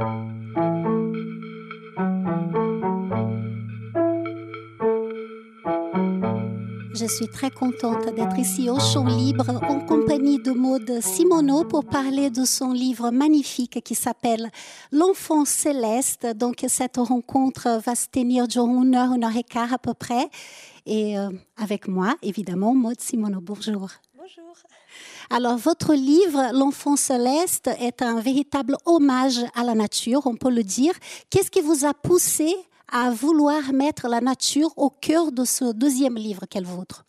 Je suis très contente d'être ici au Champ Libre en compagnie de Maude Simoneau pour parler de son livre magnifique qui s'appelle L'enfant céleste. Donc cette rencontre va se tenir durant une heure, une heure et quart à peu près. Et euh, avec moi, évidemment, Maude Simoneau. Bonjour. Bonjour. Alors, votre livre, L'enfant céleste, est un véritable hommage à la nature, on peut le dire. Qu'est-ce qui vous a poussé à vouloir mettre la nature au cœur de ce deuxième livre qu'elle vôtre?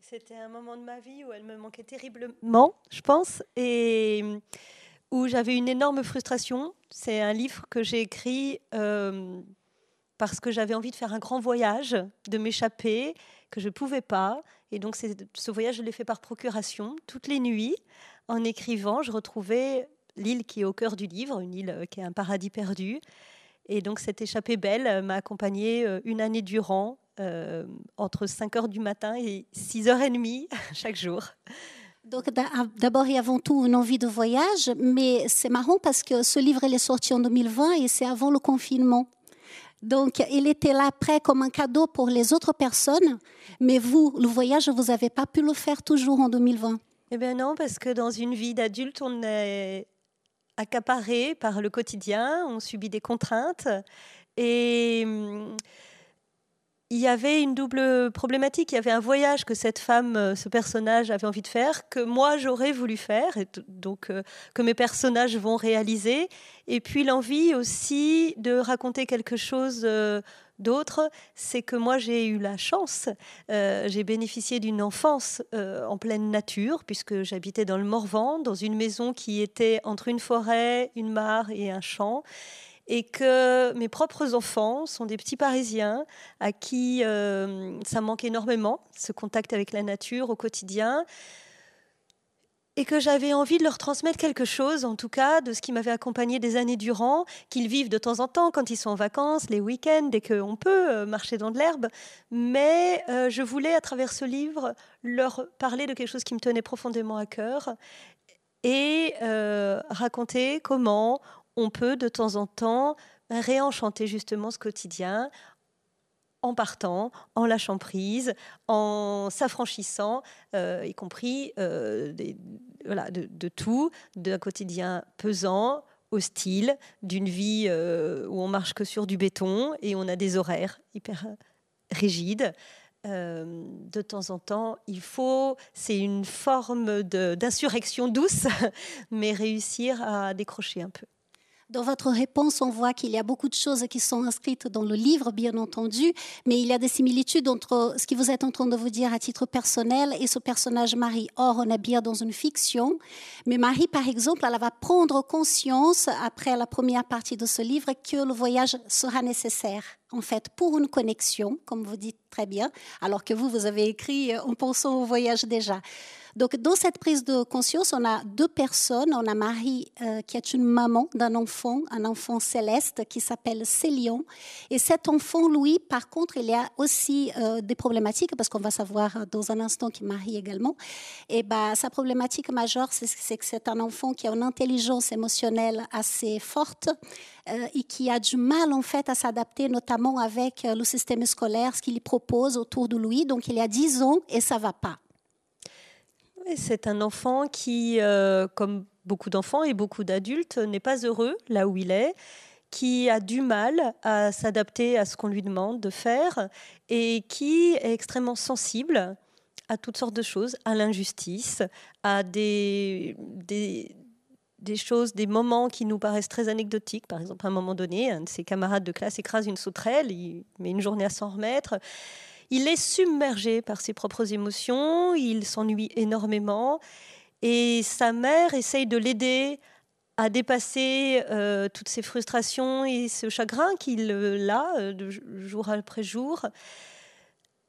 C'était un moment de ma vie où elle me manquait terriblement, je pense, et où j'avais une énorme frustration. C'est un livre que j'ai écrit euh, parce que j'avais envie de faire un grand voyage, de m'échapper, que je ne pouvais pas. Et donc ce voyage, je l'ai fait par procuration, toutes les nuits. En écrivant, je retrouvais l'île qui est au cœur du livre, une île qui est un paradis perdu. Et donc cette échappée belle euh, m'a accompagnée euh, une année durant, euh, entre 5 heures du matin et 6 heures et demie chaque jour. Donc d'abord et avant tout une envie de voyage, mais c'est marrant parce que ce livre il est sorti en 2020 et c'est avant le confinement. Donc il était là prêt comme un cadeau pour les autres personnes, mais vous, le voyage, vous n'avez pas pu le faire toujours en 2020. Eh bien non, parce que dans une vie d'adulte, on est accaparé par le quotidien, on subit des contraintes et hum, il y avait une double problématique. Il y avait un voyage que cette femme, euh, ce personnage avait envie de faire, que moi j'aurais voulu faire, et donc euh, que mes personnages vont réaliser. Et puis l'envie aussi de raconter quelque chose euh, d'autre, c'est que moi j'ai eu la chance, j'ai bénéficié d'une enfance en pleine nature, puisque j'habitais dans le Morvan, dans une maison qui était entre une forêt, une mare et un champ et que mes propres enfants sont des petits Parisiens à qui euh, ça manque énormément, ce contact avec la nature au quotidien, et que j'avais envie de leur transmettre quelque chose, en tout cas, de ce qui m'avait accompagné des années durant, qu'ils vivent de temps en temps quand ils sont en vacances, les week-ends, dès qu'on peut euh, marcher dans de l'herbe. Mais euh, je voulais, à travers ce livre, leur parler de quelque chose qui me tenait profondément à cœur et raconter comment on peut de temps en temps réenchanter justement ce quotidien en partant, en lâchant prise, en s'affranchissant, euh, y compris euh, de, tout, d'un quotidien pesant, hostile, d'une vie euh, où on marche que sur du béton et on a des horaires hyper rigides. de temps en temps, il faut, c'est une forme d'insurrection douce, mais réussir à décrocher un peu. Dans votre réponse, on voit qu'il y a beaucoup de choses qui sont inscrites dans le livre, bien entendu, mais il y a des similitudes entre ce que vous êtes en train de vous dire à titre personnel et ce personnage Marie. Or, on est bien dans une fiction, mais Marie, par exemple, elle va prendre conscience, après la première partie de ce livre, que le voyage sera nécessaire en fait, pour une connexion, comme vous dites très bien, alors que vous, vous avez écrit en pensant au voyage déjà. Donc, dans cette prise de conscience, on a deux personnes. On a Marie, euh, qui est une maman d'un enfant, un enfant céleste qui s'appelle Célion. Et cet enfant, lui, par contre, il y a aussi euh, des problématiques, parce qu'on va savoir dans un instant qu'il Marie également. Et bah, sa problématique majeure, c'est que c'est un enfant qui a une intelligence émotionnelle assez forte euh, et qui a du mal, en fait, à s'adapter, notamment avec le système scolaire, ce qu'il propose autour de lui. Donc, il y a 10 ans et ça va pas. C'est un enfant qui, euh, comme beaucoup d'enfants et beaucoup d'adultes, n'est pas heureux là où il est, qui a du mal à s'adapter à ce qu'on lui demande de faire et qui est extrêmement sensible à toutes sortes de choses, à l'injustice, à des, des, choses, des moments qui nous paraissent très anecdotiques. Par exemple, à un moment donné, un de ses camarades de classe écrase une sauterelle, il met une journée à s'en remettre. Il est submergé par ses propres émotions, il s'ennuie énormément et sa mère essaye de l'aider à dépasser euh, toutes ses frustrations et ce chagrin qu'il euh, a euh, jour après jour.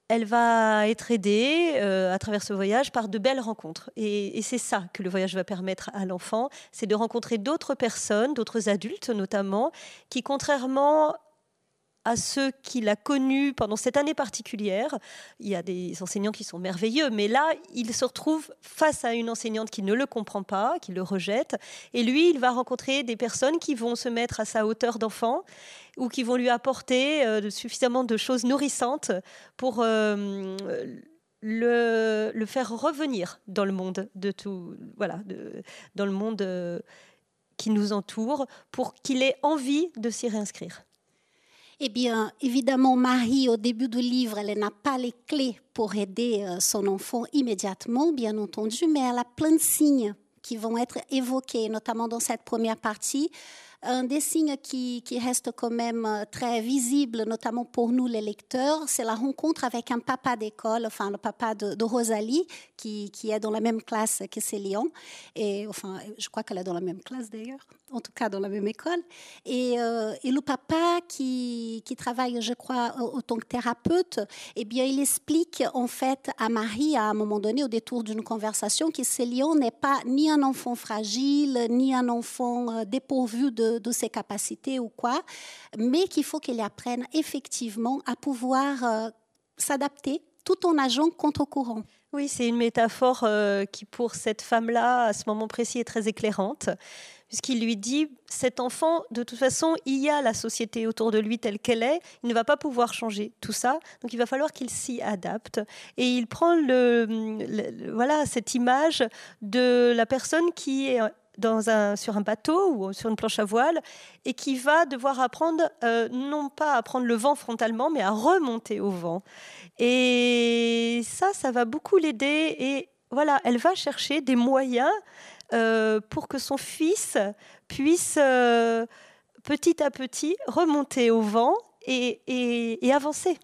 Elle va être aidée à travers ce voyage par de belles rencontres. Et, et c'est ça que le voyage va permettre à l'enfant, c'est de rencontrer d'autres personnes, d'autres adultes notamment, qui, contrairement à ceux qu'il a connus pendant cette année particulière. Il y a des enseignants qui sont merveilleux, mais là, il se retrouve face à une enseignante qui ne le comprend pas, qui le rejette. Et lui, il va rencontrer des personnes qui vont se mettre à sa hauteur d'enfant ou qui vont lui apporter euh, suffisamment de choses nourrissantes pour euh, le, faire revenir dans le monde de tout, voilà, dans le monde euh, qui nous entoure, pour qu'il ait envie de s'y réinscrire. Eh bien, évidemment, Marie, au début du livre, elle n'a pas les clés pour aider son enfant immédiatement, bien entendu, mais elle a plein de signes qui vont être évoqués, notamment dans cette première partie un des signes qui, reste quand même euh, très visible, notamment pour nous les lecteurs, c'est la rencontre avec un papa d'école, enfin le papa de, Rosalie, qui, est dans la même classe que Célion. Et enfin, je crois qu'elle est dans la même classe d'ailleurs, en tout cas dans la même école. Et, euh, le papa qui, travaille, je crois, en tant que thérapeute, eh bien, il explique en fait à Marie, à un moment donné, au détour d'une conversation, que Célion n'est pas ni un enfant fragile, ni un enfant euh, dépourvu de de, ses capacités ou quoi, mais qu'il faut qu'elle apprenne effectivement à pouvoir euh, s'adapter tout en nageant contre courant. Oui, c'est une métaphore euh, qui, pour cette femme-là, à ce moment précis, est très éclairante, puisqu'il lui dit, cet enfant, de toute façon, il y a la société autour de lui telle qu'elle est, il ne va pas pouvoir changer tout ça, donc il va falloir qu'il s'y adapte. Et il prend le, voilà, cette image de la personne qui est sur un bateau ou sur une planche à voile et qui va devoir apprendre euh, non pas à prendre le vent frontalement, mais à remonter au vent. Et ça, ça va beaucoup l'aider. Et voilà, elle va chercher des moyens euh, pour que son fils puisse euh, petit à petit remonter au vent et, et avancer.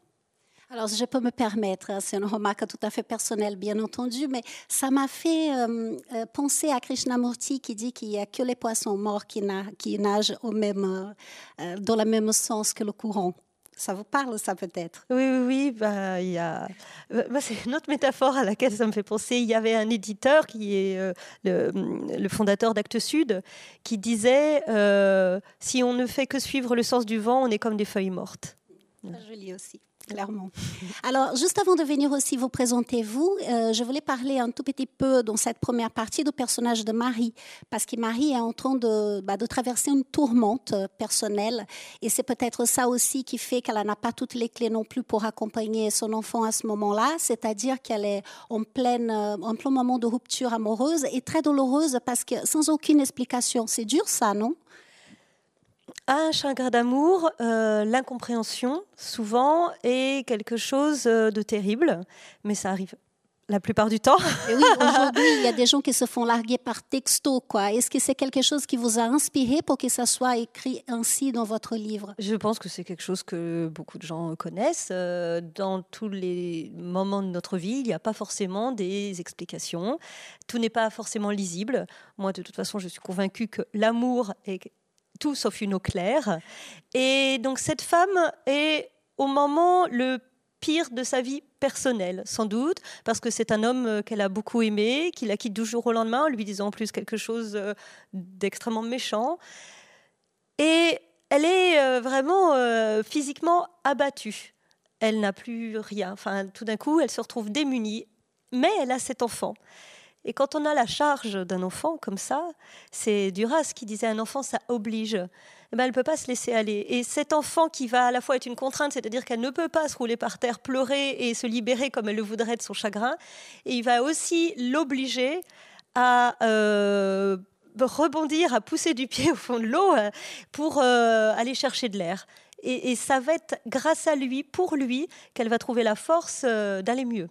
Alors, je peux me permettre, hein, c'est une remarque tout à fait personnelle, bien entendu, mais ça m'a fait euh, euh, penser à Krishnamurti qui dit qu'il n'y a que les poissons morts qui, nagent au même, euh, dans le même sens que le courant. Ça vous parle, ça peut-être? Oui, oui, oui. Bah, y a... Bah, c'est une autre métaphore à laquelle ça me fait penser. Il y avait un éditeur qui est le, le, fondateur d'Actes Sud qui disait Si on ne fait que suivre le sens du vent, on est comme des feuilles mortes. je lis aussi. Clairement. Alors, juste avant de venir aussi vous présenter, vous, euh, je voulais parler un tout petit peu dans cette première partie du personnage de Marie, parce que Marie est en train de, bah, de traverser une tourmente euh, personnelle, et c'est peut-être ça aussi qui fait qu'elle n'a pas toutes les clés non plus pour accompagner son enfant à ce moment-là, c'est-à-dire qu'elle est en, pleine, euh, en plein moment de rupture amoureuse et très douloureuse parce que sans aucune explication. C'est dur ça, non? Un chagrin d'amour, euh, l'incompréhension, souvent, est quelque chose euh, de terrible, mais ça arrive la plupart du temps. Et oui, aujourd'hui, il y a des gens qui se font larguer par texto. Quoi. Est-ce que c'est quelque chose qui vous a inspiré pour que ça soit écrit ainsi dans votre livre? Je pense que c'est quelque chose que beaucoup de gens connaissent. Euh, dans tous les moments de notre vie, il n'y a pas forcément des explications. Tout n'est pas forcément lisible. Moi, de toute façon, je suis convaincue que l'amour est tout sauf une eau claire. Et donc cette femme est au moment le pire de sa vie personnelle, sans doute, parce que c'est un homme euh, qu'elle a beaucoup aimé, qui la quitte du jour au lendemain, en lui disant en plus quelque chose euh, d'extrêmement méchant. Et elle est euh, vraiment physiquement abattue. Elle n'a plus rien. Enfin, tout d'un coup, elle se retrouve démunie, mais elle a cet enfant. Et quand on a la charge d'un enfant comme ça, c'est Duras qui disait un enfant, ça oblige. Eh ben, elle ne peut pas se laisser aller. Et cet enfant qui va à la fois être une contrainte, c'est-à-dire qu'elle ne peut pas se rouler par terre, pleurer et se libérer comme elle le voudrait de son chagrin, et il va aussi l'obliger à euh, rebondir, à pousser du pied au fond de l'eau euh, pour euh, aller chercher de l'air. Et, et, ça va être grâce à lui, pour lui, qu'elle va trouver la force d'aller mieux.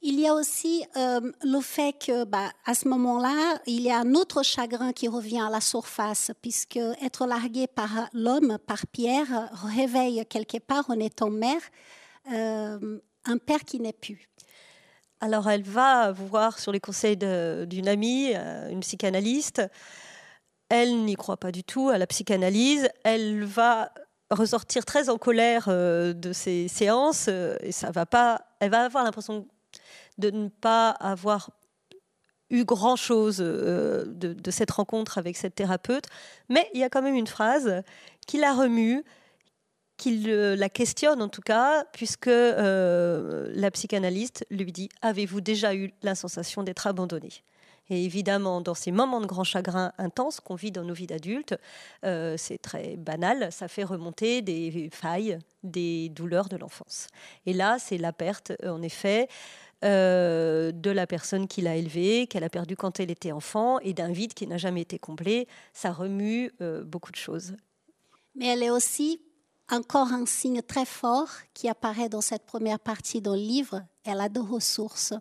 Il y a aussi euh, le fait que, bah, à ce moment-là, il y a un autre chagrin qui revient à la surface, puisque être largué par l'homme, par Pierre, réveille quelque part, en étant mère, euh, un père qui n'est plus. Alors, elle va voir sur les conseils d'une amie, euh, une psychanalyste. Elle n'y croit pas du tout à la psychanalyse. Elle va ressortir très en colère de ces séances et ça va pas. Elle va avoir l'impression de ne pas avoir eu grand-chose euh, de, cette rencontre avec cette thérapeute, mais il y a quand même une phrase qui la remue, qu'il la questionne en tout cas, puisque la psychanalyste lui dit Avez-vous déjà eu la sensation d'être abandonné et évidemment, dans ces moments de grand chagrin intense qu'on vit dans nos vies d'adultes, euh, c'est très banal, ça fait remonter des failles, des douleurs de l'enfance. Et là, c'est la perte, en effet, euh, de la personne qui l'a élevée, qu'elle a perdue quand elle était enfant, et d'un vide qui n'a jamais été comblé. Ça remue euh, beaucoup de choses. Mais elle est aussi encore un signe très fort qui apparaît dans cette première partie du livre. Elle a deux ressources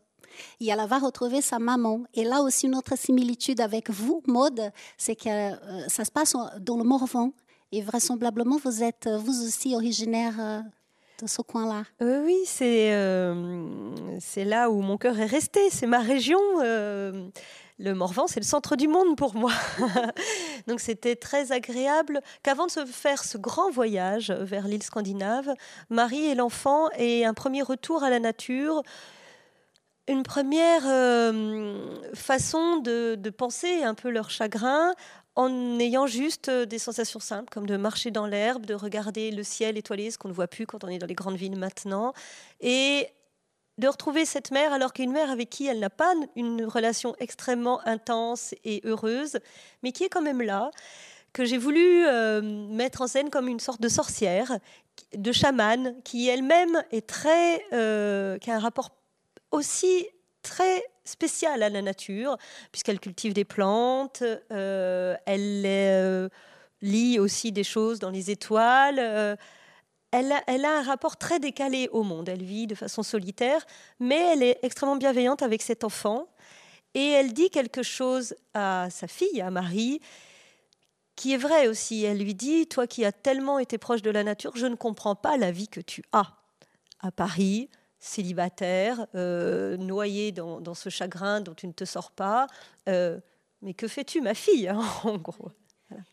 et elle va retrouver sa maman. Et là aussi, une autre similitude avec vous, Maude, c'est que euh, ça se passe dans le Morvan. Et vraisemblablement, vous êtes vous aussi originaire euh, de ce coin-là. Euh, oui, c'est c'est là où mon cœur est resté. C'est ma région. le Morvan, c'est le centre du monde pour moi. Donc c'était très agréable qu'avant de se faire ce grand voyage vers l'île scandinave, Marie et l'enfant aient un premier retour à la nature, une première euh, façon de, penser un peu leur chagrin en ayant juste euh, des sensations simples, comme de marcher dans l'herbe, de regarder le ciel étoilé, ce qu'on ne voit plus quand on est dans les grandes villes maintenant, et de retrouver cette mère alors qu'une mère avec qui elle n'a pas une relation extrêmement intense et heureuse, mais qui est quand même là, que j'ai voulu euh, mettre en scène comme une sorte de sorcière, de chamane, qui elle-même est très, qui a un rapport aussi très spéciale à la nature, puisqu'elle cultive des plantes, euh, elle euh, lit aussi des choses dans les étoiles. Euh, elle, a, elle, a, un rapport très décalé au monde. Elle vit de façon solitaire, mais elle est extrêmement bienveillante avec cet enfant. Et elle dit quelque chose à sa fille, à Marie, qui est vrai aussi. Elle lui dit, toi qui as tellement été proche de la nature, je ne comprends pas la vie que tu as à Paris, célibataire, euh, noyé dans, ce chagrin dont tu ne te sors pas. Euh, mais que fais-tu, ma fille, hein, en gros?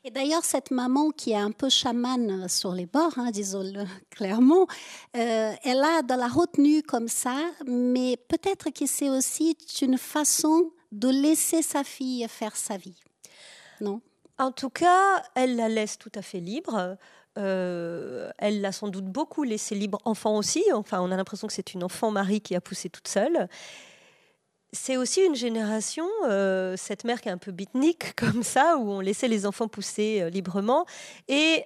Et d'ailleurs, cette maman qui est un peu chamane sur les bords, hein, disons-le clairement, euh, elle a de la retenue comme ça, mais peut-être que c'est aussi une façon de laisser sa fille faire sa vie. Non? En tout cas, elle la laisse tout à fait libre. Euh, elle l'a sans doute beaucoup laissé libre, enfant aussi. Enfin, on a l'impression que c'est une enfant Marie qui a poussé toute seule. C'est aussi une génération, euh, cette mère qui est un peu bitnique comme ça, où on laissait les enfants pousser euh, librement. Et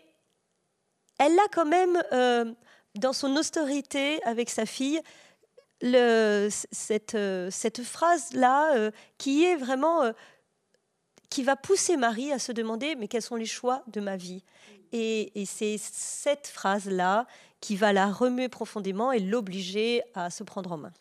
elle a quand même, dans son austérité avec sa fille, le, cette, cette phrase-là qui est vraiment qui va pousser Marie à se demander mais quels sont les choix de ma vie? Et, c'est cette phrase-là qui va la remuer profondément et l'obliger à se prendre en main.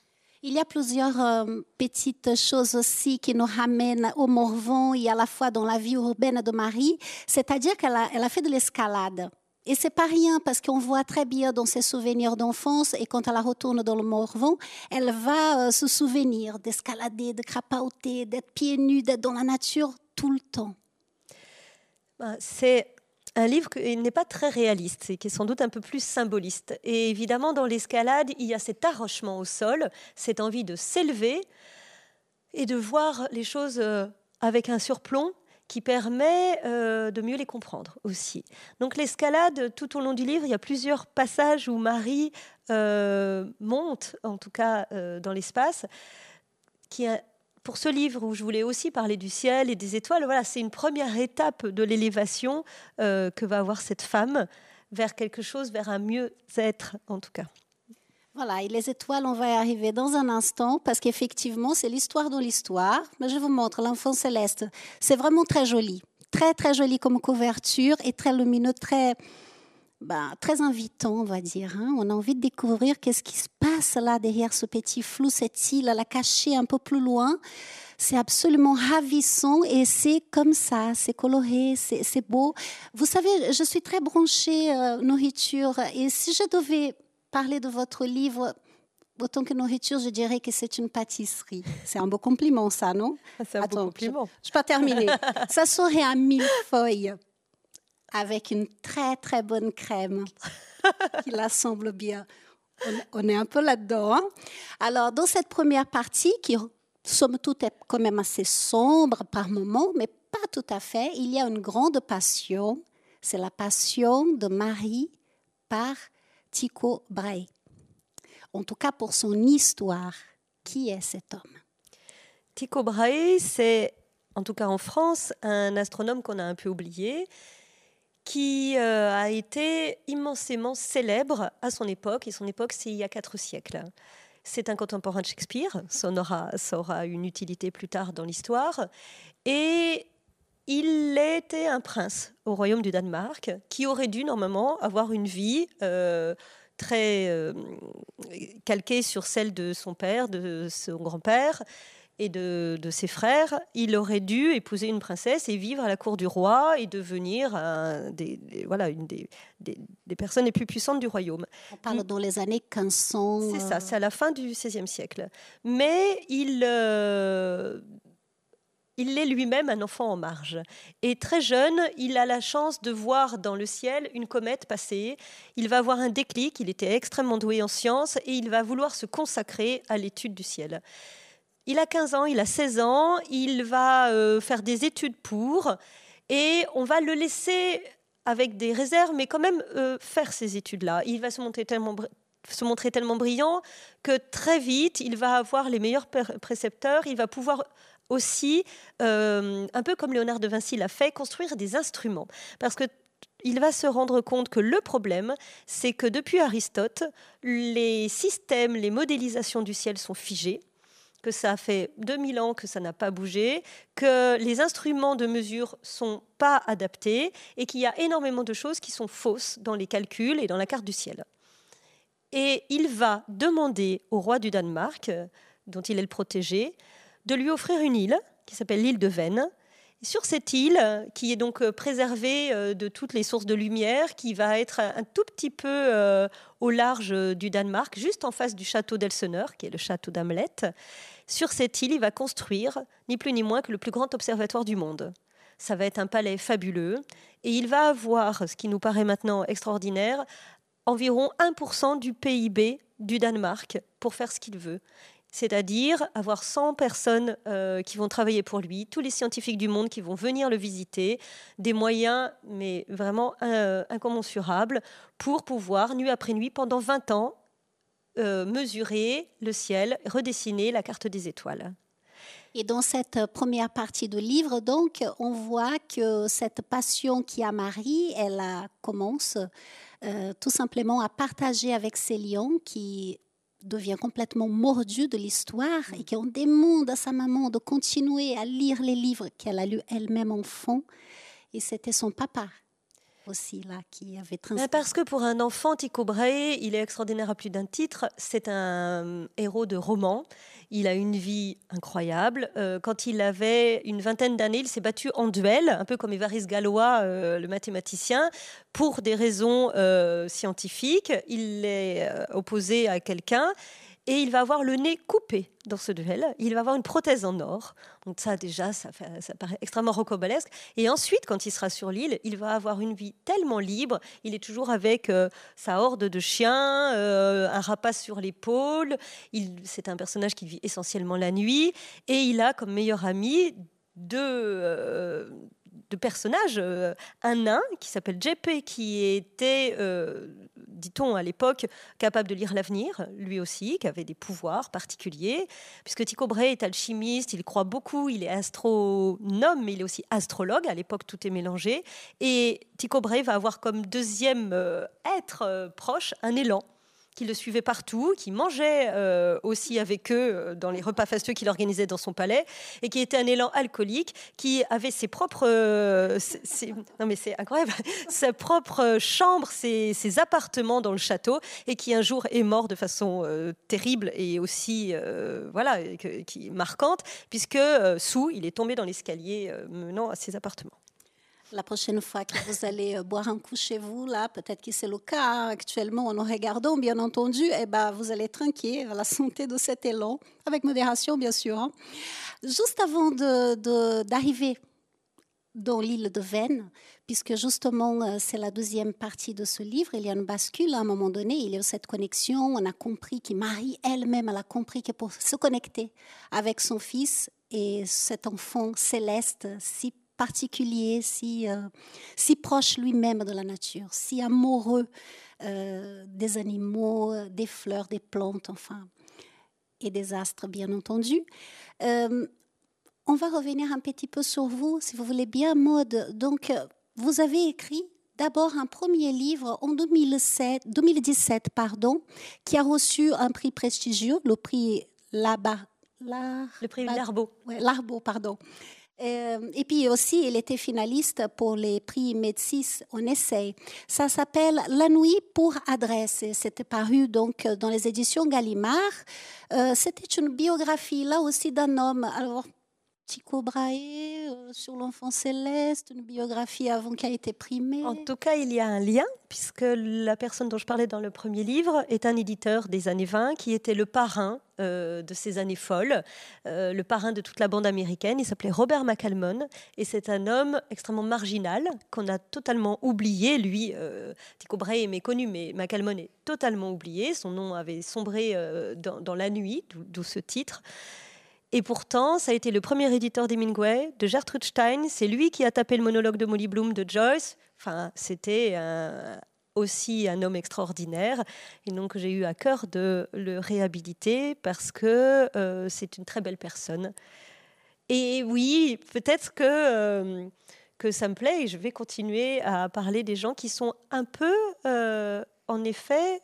Il y a plusieurs euh, petites choses aussi qui nous ramènent au Morvan et à la fois dans la vie urbaine de Marie, c'est-à-dire qu'elle a, elle a fait de l'escalade. Et c'est pas rien parce qu'on voit très bien dans ses souvenirs d'enfance et quand elle retourne dans le Morvan, elle va euh, se souvenir d'escalader, de crapahuter, d'être pieds nus, d'être dans la nature tout le temps. Ben, c'est un livre qui n'est pas très réaliste et qui est sans doute un peu plus symboliste. Et évidemment, dans l'escalade, il y a cet arrochement au sol, cette envie de s'élever et de voir les choses euh, avec un surplomb qui permet euh, de mieux les comprendre aussi. Donc l'escalade, tout au long du livre, il y a plusieurs passages où Marie euh, monte, en tout cas dans l'espace, qui a pour ce livre où je voulais aussi parler du ciel et des étoiles, voilà, c'est une première étape de l'élévation euh, que va avoir cette femme vers quelque chose, vers un mieux-être en tout cas. Voilà, et les étoiles, on va y arriver dans un instant parce qu'effectivement, c'est l'histoire dans l'histoire. Mais je vous montre l'enfant céleste. C'est vraiment très joli, très très joli comme couverture et très lumineux, très bah, très invitant, on va dire. Hein. On a envie de découvrir qu'est-ce qui se passe là derrière ce petit flou, cette île, à la cacher un peu plus loin. C'est absolument ravissant et c'est comme ça, c'est coloré, c'est beau. Vous savez, je suis très branchée euh, nourriture et si je devais parler de votre livre, autant que nourriture, je dirais que c'est une pâtisserie. C'est un beau compliment, ça, non? C'est un beau compliment. Je ne pas terminer. ça serait un millefeuille avec une très très bonne crème qui l'assemble bien. On, est un peu là-dedans. Hein. Alors, dans cette première partie, qui somme toute est quand même assez sombre par moments, mais pas tout à fait, il y a une grande passion. C'est la passion de Marie par Tycho Brahe. En tout cas, pour son histoire, qui est cet homme? Tycho Brahe, c'est, en tout cas en France, un astronome qu'on a un peu oublié, qui euh, a été immensément célèbre à son époque, et son époque, c'est il y a quatre siècles. C'est un contemporain de Shakespeare, ça aura, ça aura une utilité plus tard dans l'histoire, et il était un prince au royaume du Danemark qui aurait dû normalement avoir une vie euh, très euh, calquée sur celle de son père, de son grand-père et de, ses frères. Il aurait dû épouser une princesse et vivre à la cour du roi et devenir des, voilà, une des, des, personnes les plus puissantes du royaume. On parle dans les années 1500. C'est ça, c'est à la fin du XVIe siècle. Mais il... Euh, il est lui-même un enfant en marge. Et très jeune, il a la chance de voir dans le ciel une comète passer. Il va avoir un déclic, il était extrêmement doué en sciences et il va vouloir se consacrer à l'étude du ciel. Il a 15 ans, il a 16 ans, il va euh, faire des études pour et on va le laisser avec des réserves, mais quand même euh, faire ces études-là. Il va se montrer tellement se montrer tellement brillant que très vite, il va avoir les meilleurs précepteurs, il va pouvoir aussi, euh, un peu comme Léonard de Vinci l'a fait, construire des instruments. Parce que il va se rendre compte que le problème, c'est que depuis Aristote, les systèmes, les modélisations du ciel sont figés, que ça fait 2000 ans que ça n'a pas bougé, que les instruments de mesure sont pas adaptés et qu'il y a énormément de choses qui sont fausses dans les calculs et dans la carte du ciel. Et il va demander au roi du Danemark, dont il est le protégé, de lui offrir une île qui s'appelle l'île de Venne. Sur cette île, qui est donc euh, préservée euh, de toutes les sources de lumière, qui va être un tout petit peu euh, au large du Danemark, juste en face du château d'Elseneur, qui est le château d'Hamlet, sur cette île, il va construire ni plus ni moins que le plus grand observatoire du monde. Ça va être un palais fabuleux et il va avoir, ce qui nous paraît maintenant extraordinaire, environ 1% du PIB du Danemark pour faire ce qu'il veut c'est-à-dire avoir 100 personnes euh, qui vont travailler pour lui, tous les scientifiques du monde qui vont venir le visiter, des moyens mais vraiment euh, incommensurables pour pouvoir, nuit après nuit, pendant 20 ans, euh, mesurer le ciel, redessiner la carte des étoiles. Et dans cette première partie du livre, donc, on voit que cette passion qui a Marie, elle commence tout simplement à partager avec ses lions qui devient complètement mordu de l'histoire et qui en demande à sa maman de continuer à lire les livres qu'elle a lus elle-même enfant. Et c'était son papa aussi là qui avait transmis. Parce que pour un enfant, Tycho Brahe, il est extraordinaire à plus d'un titre. C'est un héros de roman. Il a une vie incroyable. Euh, quand il avait une vingtaine d'années, il s'est battu en duel, un peu comme Évariste Galois, euh, le mathématicien, pour des raisons euh, scientifiques. Il est opposé à quelqu'un et il va avoir le nez coupé dans ce duel. Il va avoir une prothèse en or. Donc ça déjà, ça, paraît extrêmement rocobalesque. Et ensuite, quand il sera sur l'île, il va avoir une vie tellement libre. Il est toujours avec euh, sa horde de chiens, euh, un rapace sur l'épaule. C'est un personnage qui vit essentiellement la nuit. Et il a comme meilleur ami deux, euh, de personnages. Euh, un nain qui s'appelle JP, qui était, euh, dit-on à l'époque, capable de lire l'avenir, lui aussi, qui avait des pouvoirs particuliers. Puisque Tycho Brahe est alchimiste, il croit beaucoup, il est astronome, mais il est aussi astrologue. À l'époque, tout est mélangé. Et Tycho Brahe va avoir comme deuxième euh, être proche un élan qui le suivait partout, qui mangeait euh, aussi avec eux euh, dans les repas fastueux qu'il organisait dans son palais, et qui était un élan alcoolique, qui avait ses propres, euh, non mais c'est incroyable, sa propre chambre, ses, appartements dans le château, et qui un jour est mort de façon terrible et aussi voilà qui marquante, puisque sous il est tombé dans l'escalier menant à ses appartements la prochaine fois que vous allez euh, boire un coup chez vous, là, peut-être que c'est le cas actuellement en nous regardant, bien entendu, eh ben, vous allez à la santé de cet élan, avec modération, bien sûr. Hein. Juste avant d'arriver dans l'île de Vennes, puisque justement euh, c'est la deuxième partie de ce livre, il y a une bascule à un moment donné, il y a cette connexion, on a compris que Marie elle-même, elle a compris que pour se connecter avec son fils et cet enfant céleste si particulier, si, si proche lui-même de la nature, si amoureux des animaux, des fleurs, des plantes, enfin, et des astres, bien entendu. on va revenir un petit peu sur vous, si vous voulez bien, Maude. Donc, vous avez écrit d'abord un premier livre en 2007, 2017 pardon, qui a reçu un prix prestigieux, le prix Labar, le prix Larbeau. Larbeau, pardon. Euh, et puis aussi, il était finaliste pour les prix Médicis en essai. Ça s'appelle La nuit pour adresse. C'était paru donc dans les éditions Gallimard. Euh, c'était une biographie là aussi d'un homme. Alors Tycho Brahe euh, sur l'enfant céleste, une biographie avant qui a été primée. En tout cas, il y a un lien, puisque la personne dont je parlais dans le premier livre est un éditeur des années 20 qui était le parrain euh, de ces années folles, euh, le parrain de toute la bande américaine. Il s'appelait Robert McCalmon et c'est un homme extrêmement marginal qu'on a totalement oublié. Lui, Tycho Brahe est méconnu, mais McCalmon est totalement oublié. Son nom avait sombré dans, la nuit, d'où ce titre. Et pourtant, ça a été le premier éditeur d'Hemingway, de Gertrude Stein. C'est lui qui a tapé le monologue de Molly Bloom de Joyce. Enfin, c'était aussi un homme extraordinaire. Et donc, j'ai eu à cœur de le réhabiliter parce que euh, c'est une très belle personne. Et oui, peut-être que, euh, que ça me plaît et je vais continuer à parler des gens qui sont un peu, euh, en effet,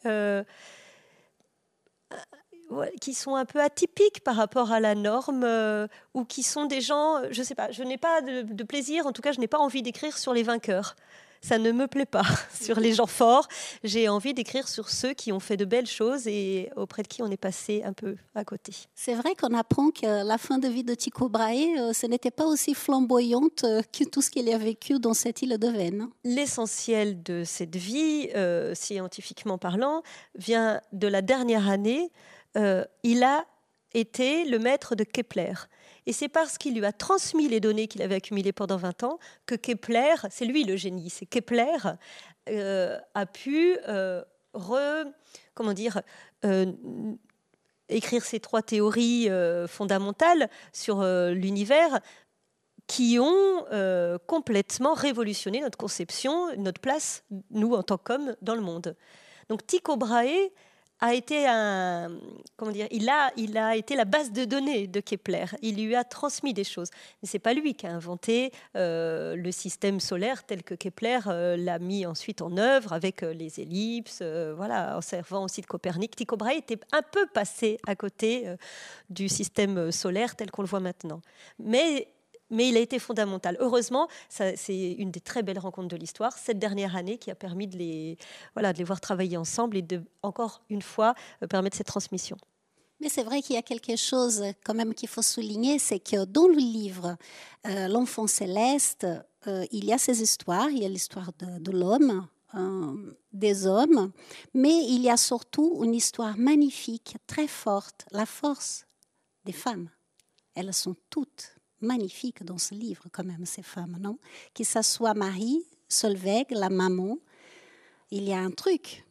qui sont un peu atypiques par rapport à la norme euh, ou qui sont des gens, je ne sais pas, je n'ai pas de, plaisir, en tout cas, je n'ai pas envie d'écrire sur les vainqueurs. Ça ne me plaît pas sur les gens forts. J'ai envie d'écrire sur ceux qui ont fait de belles choses et auprès de qui on est passé un peu à côté. C'est vrai qu'on apprend que la fin de vie de Tycho Brahe, euh, ce n'était pas aussi flamboyante euh, que tout ce qu'il a vécu dans cette île de Vennes. L'essentiel de cette vie, scientifiquement parlant, vient de la dernière année euh, il a été le maître de Kepler. Et c'est parce qu'il lui a transmis les données qu'il avait accumulées pendant 20 ans que Kepler, c'est lui le génie, c'est Kepler, euh, a pu euh, écrire ces trois théories fondamentales sur l'univers qui ont complètement révolutionné notre conception, notre place, nous en tant qu'hommes, dans le monde. Donc Tycho Brahe a été un, comment dire, il a, il a été la base de données de Kepler. Il lui a transmis des choses. Mais c'est pas lui qui a inventé euh, le système solaire tel que Kepler euh, l'a mis ensuite en œuvre avec euh, les ellipses, voilà, en servant aussi de Copernic. Tycho Brahe était un peu passé à côté du système solaire tel qu'on le voit maintenant. Mais mais il a été fondamental. Heureusement, c'est une des très belles rencontres de l'histoire, cette dernière année qui a permis de les, voilà, de les voir travailler ensemble et de, encore une fois, euh, permettre cette transmission. Mais c'est vrai qu'il y a quelque chose quand même qu'il faut souligner, c'est que dans le livre euh, L'enfant céleste, euh, il y a ces histoires, il y a l'histoire de, l'homme, des hommes, mais il y a surtout une histoire magnifique, très forte, la force des femmes. Elles sont toutes magnifique dans ce livre, quand même, ces femmes, non? Que ce soit Marie, Solveig, la maman, il y a un truc.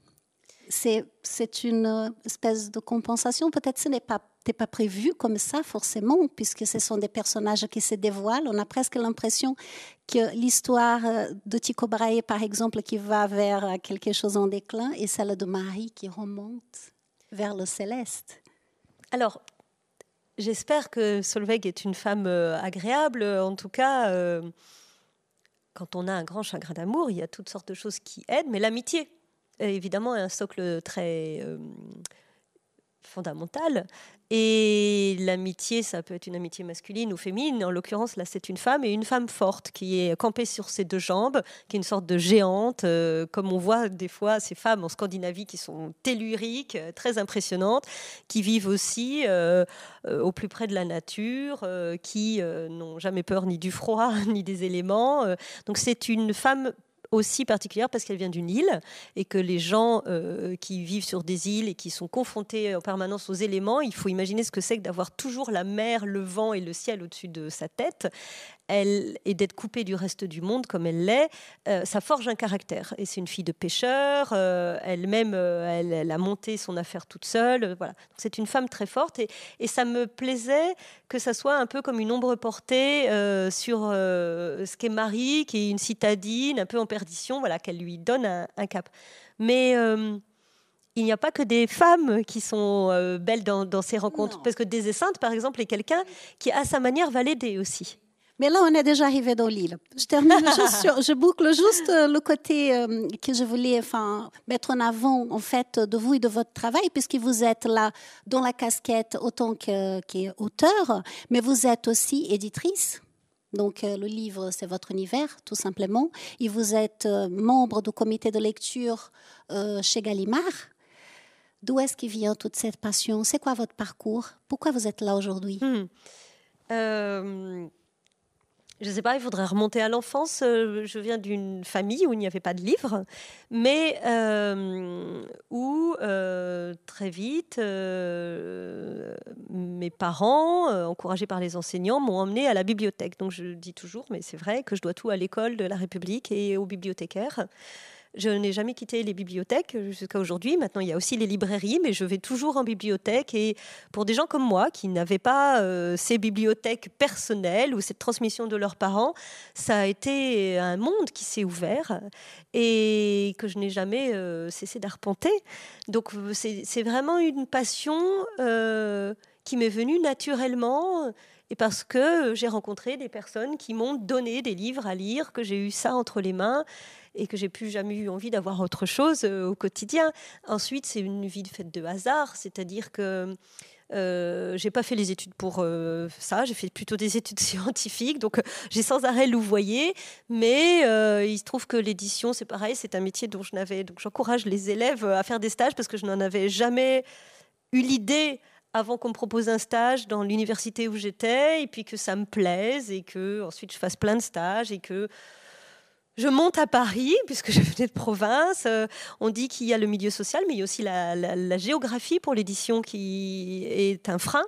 C'est, c'est une espèce de compensation. Peut-être ce n'est pas, pas prévu comme ça, forcément, puisque ce sont des personnages qui se dévoilent. On a presque l'impression que l'histoire de Tycho Brahe, par exemple, qui va vers quelque chose en déclin, et celle de Marie qui remonte vers le céleste. Alors, J'espère que Solveig est une femme euh, agréable. En tout cas, euh, quand on a un grand chagrin d'amour, il y a toutes sortes de choses qui aident, mais l'amitié, évidemment, est un socle très euh, fondamental. Et l'amitié, ça peut être une amitié masculine ou féminine. En l'occurrence, là, c'est une femme et une femme forte qui est campée sur ses deux jambes, qui est une sorte de géante, euh, comme on voit des fois ces femmes en Scandinavie qui sont telluriques, euh, très impressionnantes, qui vivent aussi euh, au plus près de la nature, qui n'ont jamais peur ni du froid ni des éléments. donc c'est une femme aussi particulière parce qu'elle vient d'une île et que les gens euh, qui vivent sur des îles et qui sont confrontés en permanence aux éléments, il faut imaginer ce que c'est que d'avoir toujours la mer, le vent et le ciel au-dessus de sa tête. Elle, et d'être coupée du reste du monde comme elle l'est, euh, ça forge un caractère. Et c'est une fille de pêcheur, euh, elle-même, elle, a monté son affaire toute seule. voilà. C'est une femme très forte et, et, ça me plaisait que ça soit un peu comme une ombre portée sur ce qu'est Marie, qui est une citadine, un peu en perdition, voilà, qu'elle lui donne un, un cap. Mais il n'y a pas que des femmes qui sont euh, belles dans, ces rencontres. Parce que des Sainte, par exemple, est quelqu'un qui, à sa manière, va l'aider aussi. Mais là, on est déjà arrivé dans l'île. Je termine juste je boucle juste euh, le côté euh, que je voulais enfin, mettre en avant, en fait, de vous et de votre travail, puisque vous êtes là dans la casquette autant qu'auteur, mais vous êtes aussi éditrice. Donc le livre, c'est votre univers, tout simplement. Et vous êtes membre du comité de lecture chez Gallimard. D'où est-ce qu'il vient toute cette passion? C'est quoi votre parcours? Pourquoi vous êtes là aujourd'hui? Hmm. euh, Je ne sais pas, il faudrait remonter à l'enfance. Euh, je viens d'une famille où il n'y avait pas de livres, mais euh, où très vite, mes parents, encouragés par les enseignants, m'ont emmené à la bibliothèque. Donc je dis toujours, mais c'est vrai que je dois tout à l'école de la République et aux bibliothécaires. Je n'ai jamais quitté les bibliothèques jusqu'à aujourd'hui. Maintenant, il y a aussi les librairies, mais je vais toujours en bibliothèque. Et pour des gens comme moi, qui n'avaient pas euh, ces bibliothèques personnelles ou cette transmission de leurs parents, ça a été un monde qui s'est ouvert et que je n'ai jamais euh, cessé d'arpenter. Donc, c'est vraiment une passion euh, qui m'est venue naturellement et parce que j'ai rencontré des personnes qui m'ont donné des livres à lire, que j'ai eu ça entre les mains et que j'ai plus jamais eu envie d'avoir autre chose euh, au quotidien. Ensuite, c'est une vie faite de hasard, c'est-à-dire que euh, j'ai pas fait les études pour euh, ça, j'ai fait plutôt des études scientifiques, donc euh, j'ai sans arrêt louvoyé. Mais il se trouve que l'édition, c'est pareil, c'est un métier dont je n'avais. Donc j'encourage les élèves à faire des stages parce que je n'en avais jamais eu l'idée avant qu'on me propose un stage dans l'université où j'étais, et puis que ça me plaise, et que ensuite je fasse plein de stages, et que je monte à Paris, puisque je venais de province. Euh, on dit qu'il y a le milieu social, mais il y a aussi la, géographie pour l'édition qui est un frein.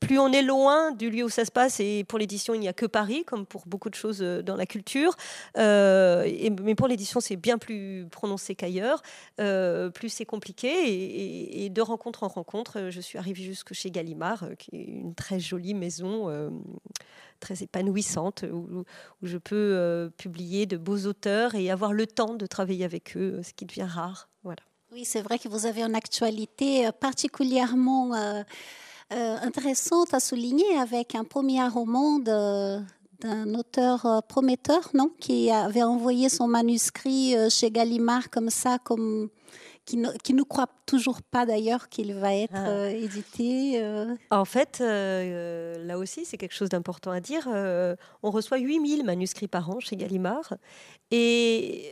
Plus on est loin du lieu où ça se passe, et pour l'édition, il n'y a que Paris, comme pour beaucoup de choses euh, dans la culture. Euh, mais pour l'édition, c'est bien plus prononcé qu'ailleurs. plus c'est compliqué. Et, de rencontre en rencontre, je suis arrivée jusque chez Gallimard, qui est une très jolie maison très épanouissante où, je peux euh, publier de beaux auteurs et avoir le temps de travailler avec eux, ce qui devient rare. Voilà. Oui, c'est vrai que vous avez une actualité euh, particulièrement euh, intéressante à souligner avec un premier roman d'un auteur prometteur, non, qui avait envoyé son manuscrit chez Gallimard comme ça, comme qui ne, qui ne croit toujours pas d'ailleurs qu'il va être ah. euh, édité euh. En fait, euh, là aussi, c'est quelque chose d'important à dire. on reçoit 8000 manuscrits par an chez Gallimard. Et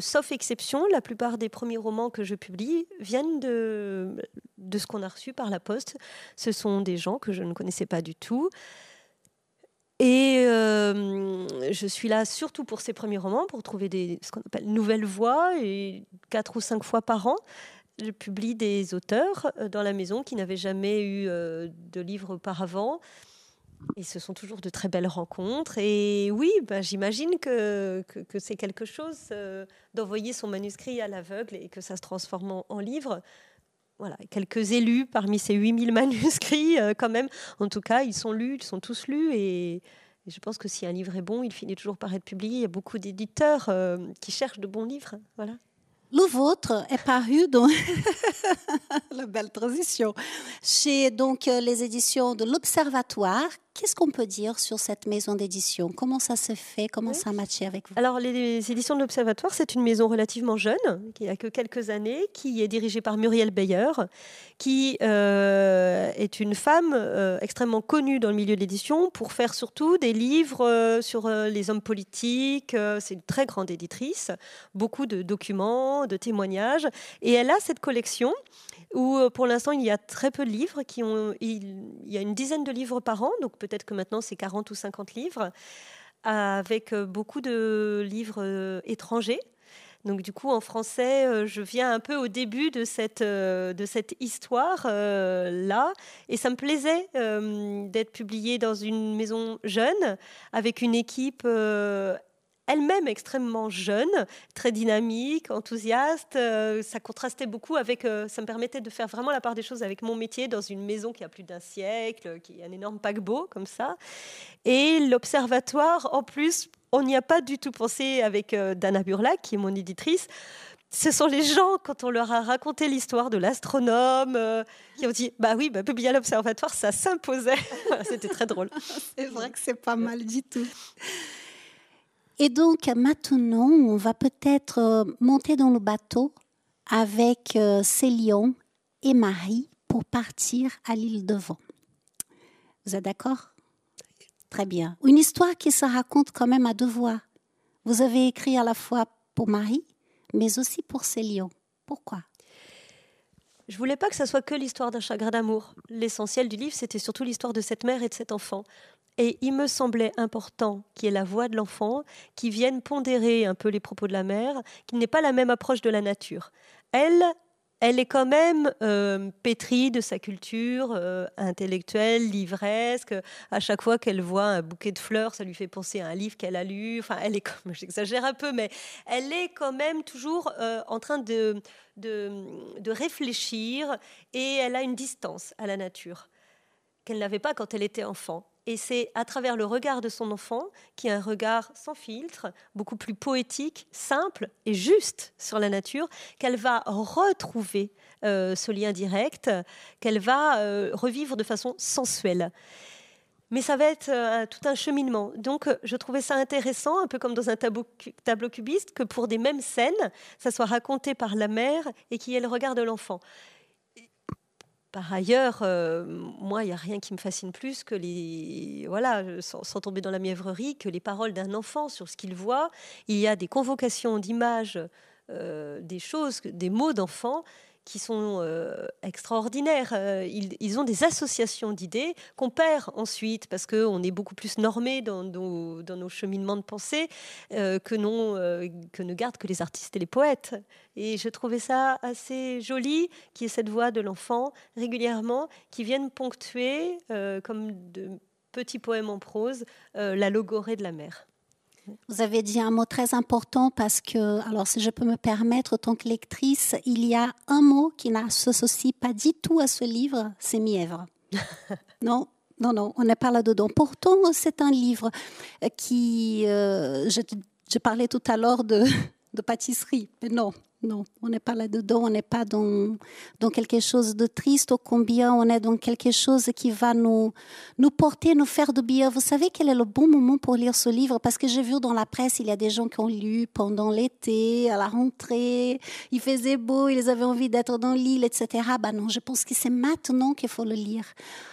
sauf exception, la plupart des premiers romans que je publie viennent de, de ce qu'on a reçu par la poste. Ce sont des gens que je ne connaissais pas du tout. Et euh, je suis là surtout pour ces premiers romans, pour trouver des, ce qu'on appelle nouvelles voix, et quatre ou cinq fois par an. Je publie des auteurs euh, dans la maison qui n'avaient jamais eu euh, de livre auparavant. Et ce sont toujours de très belles rencontres. Et oui, bah, j'imagine que, c'est quelque chose d'envoyer son manuscrit à l'aveugle et que ça se transforme en livre voilà, quelques élus parmi ces 8000 manuscrits, euh, quand même. En tout cas, ils sont lus, ils sont tous lus. Et, je pense que si un livre est bon, il finit toujours par être publié. Il y a beaucoup d'éditeurs euh, qui cherchent de bons livres. Voilà. Le vôtre est paru dans la belle transition chez donc euh, les éditions de l'Observatoire Qu'est-ce qu'on peut dire sur cette maison d'édition? Comment ça se fait? Comment ça a matché avec vous? Alors, les éditions de l'Observatoire, c'est une maison relativement jeune, qui a que quelques années, qui est dirigée par Muriel Beyer, qui euh, est une femme euh, extrêmement connue dans le milieu de l'édition pour faire surtout des livres euh, sur les hommes politiques. c'est une très grande éditrice, beaucoup de documents, de témoignages. Et elle a cette collection où pour l'instant il y a très peu de livres, qui ont, il, y a une dizaine de livres par an, donc peut-être que maintenant c'est 40 ou 50 livres, avec euh, beaucoup de livres euh, étrangers. Donc du coup, en français, euh, je viens un peu au début de cette, de cette histoire-là. et ça me plaisait d'être publié dans une maison jeune, avec une équipe elle-même extrêmement jeune, très dynamique, enthousiaste. ça contrastait beaucoup avec, ça me permettait de faire vraiment la part des choses avec mon métier dans une maison qui a plus d'un siècle, qui est un énorme paquebot comme ça. Et l'observatoire, en plus, on n'y a pas du tout pensé avec euh, Dana Burlac, qui est mon éditrice. Ce sont les gens, quand on leur a raconté l'histoire de l'astronome, euh, qui ont dit Bah oui, bah, publier à l'observatoire, ça s'imposait. C'était très drôle. c'est vrai que c'est pas mal du tout. Et donc maintenant, on va peut-être euh, monter dans le bateau avec Célion et Marie pour partir à l'île de Vent. Vous êtes d'accord? Très bien. Une histoire qui se raconte quand même à deux voix. Vous avez écrit à la fois pour Marie, mais aussi pour Célion. Pourquoi? Je voulais pas que ça soit que l'histoire d'un chagrin d'amour. L'essentiel du livre, c'était surtout l'histoire de cette mère et de cet enfant. Et il me semblait important qu'il y ait la voix de l'enfant qui vienne pondérer un peu les propos de la mère, qui n'ait pas la même approche de la nature. Elle, elle est quand même euh, pétrie de sa culture euh, intellectuelle, livresque. À chaque fois qu'elle voit un bouquet de fleurs, ça lui fait penser à un livre qu'elle a lu. Enfin, elle est, comme j'exagère un peu, mais elle est quand même toujours euh, en train de, de, réfléchir et elle a une distance à la nature qu'elle n'avait pas quand elle était enfant. Et c'est à travers le regard de son enfant, qui est un regard sans filtre, beaucoup plus poétique, simple et juste sur la nature, qu'elle va retrouver euh, ce lien direct, qu'elle va euh, revivre de façon sensuelle. Mais ça va être euh, tout un cheminement. Donc, je trouvais ça intéressant, un peu comme dans un tableau, tableau cubiste, que pour des mêmes scènes, ça soit raconté par la mère et qu'il y ait le regard de l'enfant. Par ailleurs, euh, moi, il n'y a rien qui me fascine plus que les. Voilà, sans, tomber dans la mièvrerie, que les paroles d'un enfant sur ce qu'il voit. Il y a des convocations d'images, euh, des choses, des mots d'enfants qui sont euh, extraordinaires. Euh, ils, ont des associations d'idées qu'on perd ensuite parce qu'on est beaucoup plus normé dans, nos cheminements de pensée euh, que, non, que ne gardent que les artistes et les poètes. Et je trouvais ça assez joli qu'il y ait cette voix de l'enfant régulièrement qui vienne ponctuer, comme de petits poèmes en prose, la logorée de la mer. Vous avez dit un mot très important parce que, alors si je peux me permettre, en tant que lectrice, il y a un mot qui n'associe pas du tout à ce livre, c'est mièvre. non, non, non, on n'est pas là-dedans. Pourtant, c'est un livre qui, euh, je, je, parlais tout à l'heure de, de pâtisserie, mais non, non, on n'est pas là-dedans, on n'est pas dans, dans quelque chose de triste, au combien on est dans quelque chose qui va nous, nous porter, nous faire de bien. Vous savez quel est le bon moment pour lire ce livre? Parce que j'ai vu dans la presse, il y a des gens qui ont lu pendant l'été, à la rentrée, il faisait beau, ils avaient envie d'être dans l'île, etc. Ben non, je pense que c'est maintenant qu'il faut le lire.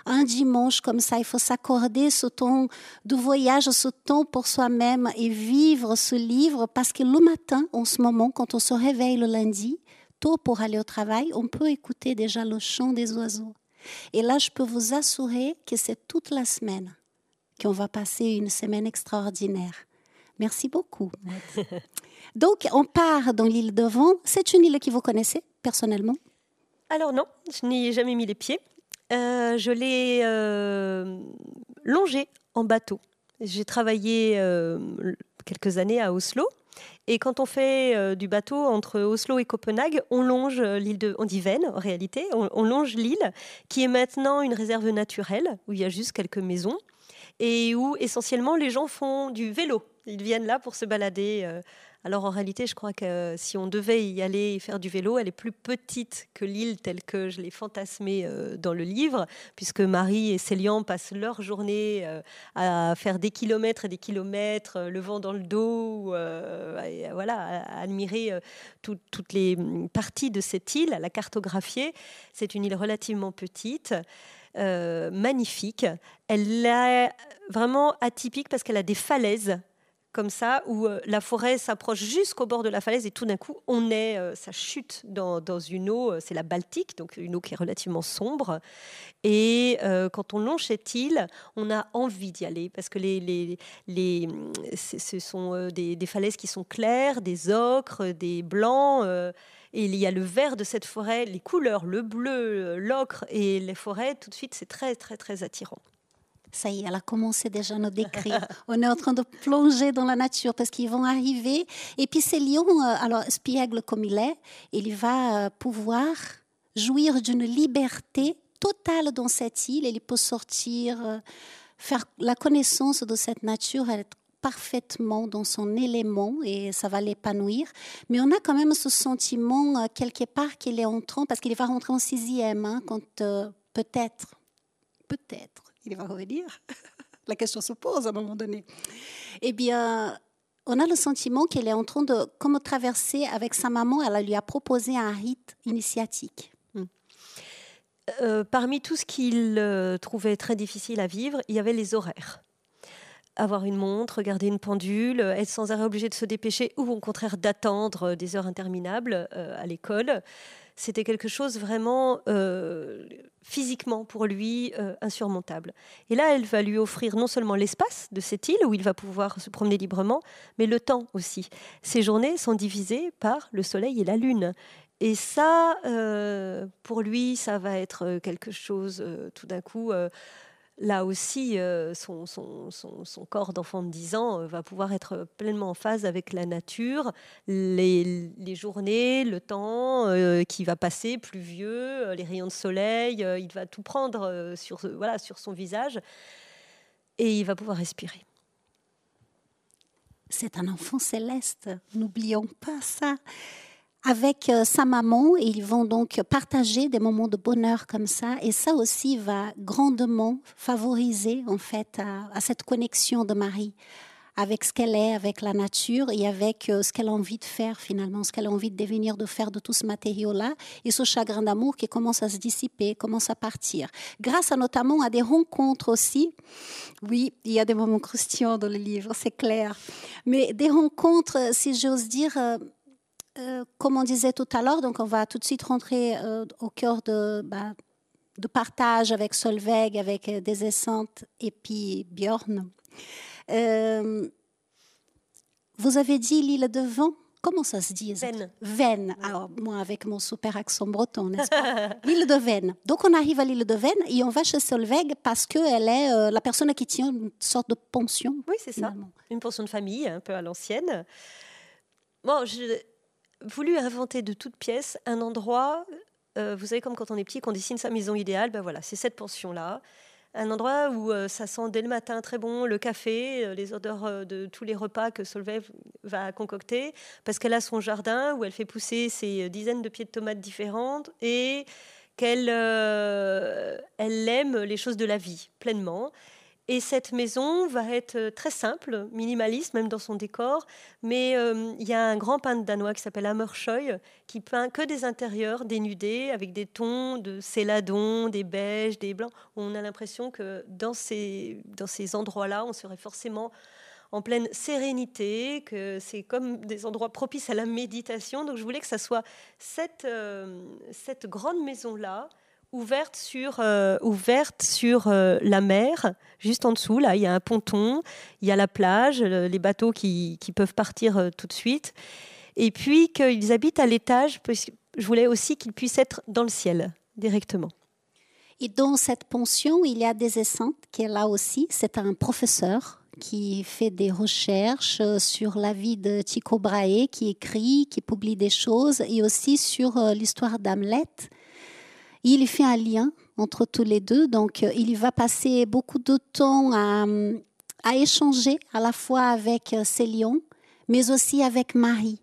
Un dimanche comme ça, il faut s'accorder ce temps de voyage, ce temps pour soi-même et vivre ce livre parce que le matin, en ce moment, quand on se réveille, le lundi, tôt pour aller au travail, on peut écouter déjà le chant des oiseaux. Et là, je peux vous assurer que c'est toute la semaine qu'on va passer une semaine extraordinaire. Merci beaucoup. Donc, on part dans l'île de Vent. C'est une île que vous connaissez personnellement? Alors non, je n'y ai jamais mis les pieds. Euh, je l'ai euh, longée en bateau. J'ai travaillé euh, quelques années à Oslo et quand on fait euh, du bateau entre Oslo et Copenhague, on longe euh, l'île de, dit en réalité, on, longe l'île qui est maintenant une réserve naturelle où il y a juste quelques maisons et où essentiellement les gens font du vélo. Ils viennent là pour se balader. Euh, alors en réalité, je crois que si on devait y aller et faire du vélo, elle est plus petite que l'île telle que je l'ai fantasmée euh, dans le livre, puisque Marie et Célian passent leur journée euh, à faire des kilomètres et des kilomètres, euh, le vent dans le dos, voilà, à admirer toutes les parties de cette île, à la cartographier. C'est une île relativement petite. magnifique. Elle est vraiment atypique parce qu'elle a des falaises comme ça, où euh, la forêt s'approche jusqu'au bord de la falaise et tout d'un coup, on est, euh, ça chute dans, une eau, euh, c'est la Baltique, donc une eau qui est relativement sombre. Et quand on longe cette île, on a envie d'y aller parce que ce sont des, des, falaises qui sont claires, des ocres, des blancs. et il y a le vert de cette forêt, les couleurs, le bleu, l'ocre et les forêts, tout de suite, c'est très, très, très attirant. Ça y est, elle a commencé déjà à nous décrire. On est en train de plonger dans la nature parce qu'ils vont arriver. Et puis ces lions, euh, alors spiègle comme il est, il va euh, pouvoir jouir d'une liberté totale dans cette île. Il peut sortir, euh, faire la connaissance de cette nature, être parfaitement dans son élément et ça va l'épanouir. Mais on a quand même ce sentiment quelque part qu'il est entrant, parce qu'il va rentrer en sixième, hein, quand peut-être, peut-être, il va revenir. La question se pose à un moment donné. Eh bien, on a le sentiment qu'elle est en train de, comme traverser avec sa maman, elle lui a proposé un rite initiatique. Hmm. Euh, parmi tout ce qu'il euh, trouvait très difficile à vivre, il y avait les horaires. Avoir une montre, garder une pendule, être sans arrêt obligé de se dépêcher ou au contraire d'attendre des heures interminables euh, à l'école c'était quelque chose vraiment euh, physiquement pour lui euh, insurmontable. Et là, elle va lui offrir non seulement l'espace de cette île où il va pouvoir se promener librement, mais le temps aussi. Ses journées sont divisées par le soleil et la lune. Et ça, euh, pour lui, ça va être quelque chose tout d'un coup là aussi, euh, son, corps d'enfant de 10 ans euh, va pouvoir être pleinement en phase avec la nature, les, journées, le temps euh, qui va passer pluvieux, les rayons de soleil, il va tout prendre sur, voilà, sur son visage et il va pouvoir respirer. C'est un enfant céleste, n'oublions pas ça avec euh, sa maman ils vont donc partager des moments de bonheur comme ça et ça aussi va grandement favoriser en fait à, cette connexion de Marie avec ce qu'elle est, avec la nature et avec euh, ce qu'elle a envie de faire finalement, ce qu'elle a envie de devenir, de faire de tout ce matériau-là et ce chagrin d'amour qui commence à se dissiper, commence à partir. Grâce notamment à des rencontres aussi. Oui, il y a des moments croustillants dans le livre, c'est clair. Mais des rencontres, si j'ose dire, euh, comme on disait tout à l'heure, donc on va tout de suite rentrer euh, au cœur de, bah, de partage avec Solveig, avec euh, des essantes et puis Bjorn. vous avez dit l'île de Vent Comment ça se dit Venn. Venn. Alors, moi, avec mon super accent breton, n'est-ce pas? L'île de Venn. Donc, on arrive à l'île de Venn et on va chez Solveig parce qu'elle est la personne qui tient une sorte de pension. Oui, c'est ça. Une pension de famille, un peu à l'ancienne. Bon, je, voulu inventer de toutes pièces un endroit, euh, vous savez, comme quand on est petit, qu'on dessine sa maison idéale, ben voilà, c'est cette pension-là. Un endroit où euh, ça sent dès le matin très bon le café, euh, les odeurs de tous les repas que Solveig va concocter, parce qu'elle a son jardin où elle fait pousser ses dizaines de pieds de tomates différentes et qu'elle elle aime les choses de la vie pleinement. Et cette maison va être euh, très simple, minimaliste même dans son décor, mais euh, il y a un grand peintre danois qui s'appelle Hammershoy qui peint que des intérieurs dénudés avec des tons de céladon, des beiges, des blancs. On a l'impression que dans ces, dans ces endroits-là, on serait forcément en pleine sérénité, que c'est comme des endroits propices à la méditation. Donc je voulais que ça soit cette, euh, cette grande maison-là ouverte sur, euh, ouverte sur euh, la mer, juste en dessous. Là, il y a un ponton, il y a la plage, les bateaux qui, qui peuvent partir euh, tout de suite. Et puis qu'ils habitent à l'étage, je voulais aussi qu'ils puissent être dans le ciel directement. Et dans cette pension, il y a des essantes qui est là aussi. C'est un professeur qui fait des recherches sur la vie de Tycho Brahe, qui écrit, qui publie des choses, et aussi sur l'histoire d'Hamlet il fait un lien entre tous les deux. Donc, euh, il va passer beaucoup de temps à, échanger à la fois avec euh, ses lions, mais aussi avec Marie.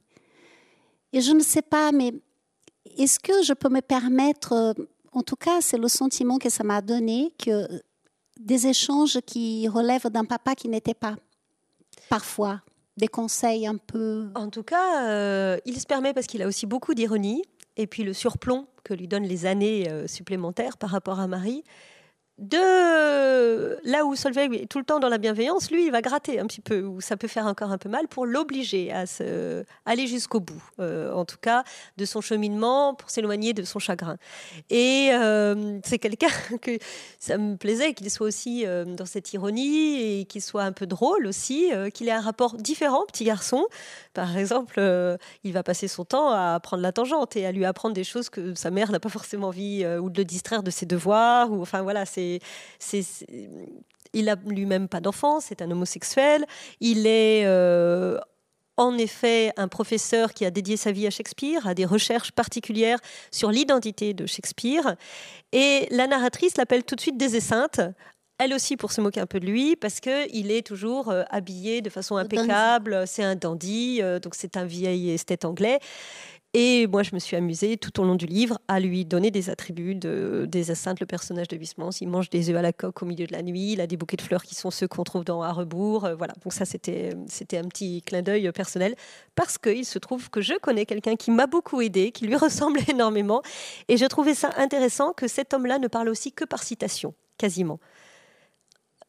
Et je ne sais pas, mais est-ce que je peux me permettre, euh, en tout cas, c'est le sentiment que ça m'a donné, que des échanges qui relèvent d'un papa qui n'était pas, parfois, des conseils un peu. En tout cas, il se permet parce qu'il a aussi beaucoup d'ironie et puis le surplomb que lui donnent les années euh, supplémentaires par rapport à Marie, de là où Solveig est tout le temps dans la bienveillance, lui, il va gratter un petit peu, ou ça peut faire encore un peu mal pour l'obliger à se, aller jusqu'au bout, euh, en tout cas, de son cheminement pour s'éloigner de son chagrin. Et euh, c'est quelqu'un que ça me plaisait qu'il soit aussi euh, dans cette ironie et qu'il soit un peu drôle aussi, qu'il ait un rapport différent, petit garçon. Par exemple, il va passer son temps à prendre la tangente et à lui apprendre des choses que sa mère n'a pas forcément envie ou de le distraire de ses devoirs, ou enfin voilà, c'est il n'a lui-même pas d'enfant, c'est un homosexuel. Il est euh, en effet un professeur qui a dédié sa vie à Shakespeare, à des recherches particulières sur l'identité de Shakespeare. Et la narratrice l'appelle tout de suite Désessainte, elle aussi pour se moquer un peu de lui, parce qu'il est toujours euh, habillé de façon impeccable, c'est un dandy, euh, donc c'est un vieil esthète anglais. Et moi, je me suis amusée tout au long du livre à lui donner des attributs de, des Assaintes, le personnage de Vismans. Il mange des œufs à la coque au milieu de la nuit. Il a des bouquets de fleurs qui sont ceux qu'on trouve dans À rebours. Euh, voilà. Donc ça, c'était, c'était un petit clin d'œil personnel parce qu'il se trouve que je connais quelqu'un qui m'a beaucoup aidé, qui lui ressemble énormément. Et je trouvais ça intéressant que cet homme-là ne parle aussi que par citation, quasiment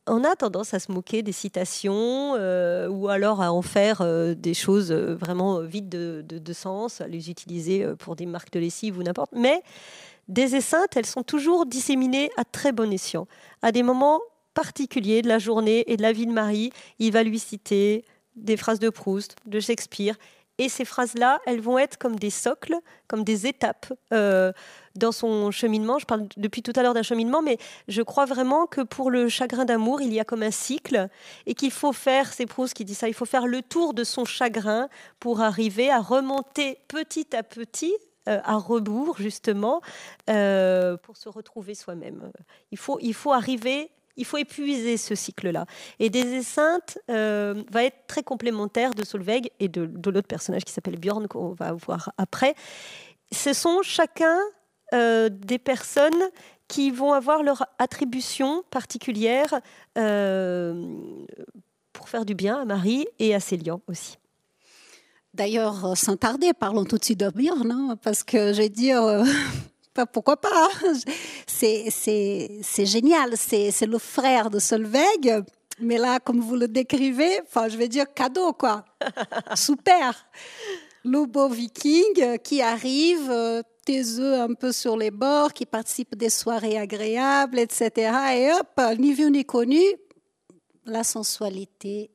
on a tendance à se moquer des citations euh, ou alors à en faire euh, des choses euh, vraiment vides de, sens, à les utiliser pour des marques de lessive ou n'importe. Mais des esseintes, elles sont toujours disséminées à très bon escient. À des moments particuliers de la journée et de la vie de Marie, il va lui citer des phrases de Proust, de Shakespeare, et ces phrases-là, elles vont être comme des socles, comme des étapes euh, dans son cheminement. Je parle depuis tout à l'heure d'un cheminement, mais je crois vraiment que pour le chagrin d'amour, il y a comme un cycle et qu'il faut faire, c'est Proust qui dit ça, il faut faire le tour de son chagrin pour arriver à remonter petit à petit euh, à rebours justement euh, pour se retrouver soi-même. Il faut, il faut arriver il faut épuiser ce cycle-là. Et Des Esseintes euh, va être très complémentaire de Solveig et de, l'autre personnage qui s'appelle Bjorn, qu'on va voir après. Ce sont chacun euh, des personnes qui vont avoir leur attribution particulière euh, pour faire du bien à Marie et à Célian aussi. D'ailleurs, sans tarder, parlons tout de suite de Bjorn, hein, parce que je vais dire, pourquoi pas C'est génial, c'est le frère de Solveig, mais là, comme vous le décrivez, enfin, je vais dire cadeau, quoi. Super Le beau viking qui arrive, euh, tes œufs un peu sur les bords, qui participe des soirées agréables, etc. Et hop, ni vu ni connu, la sensualité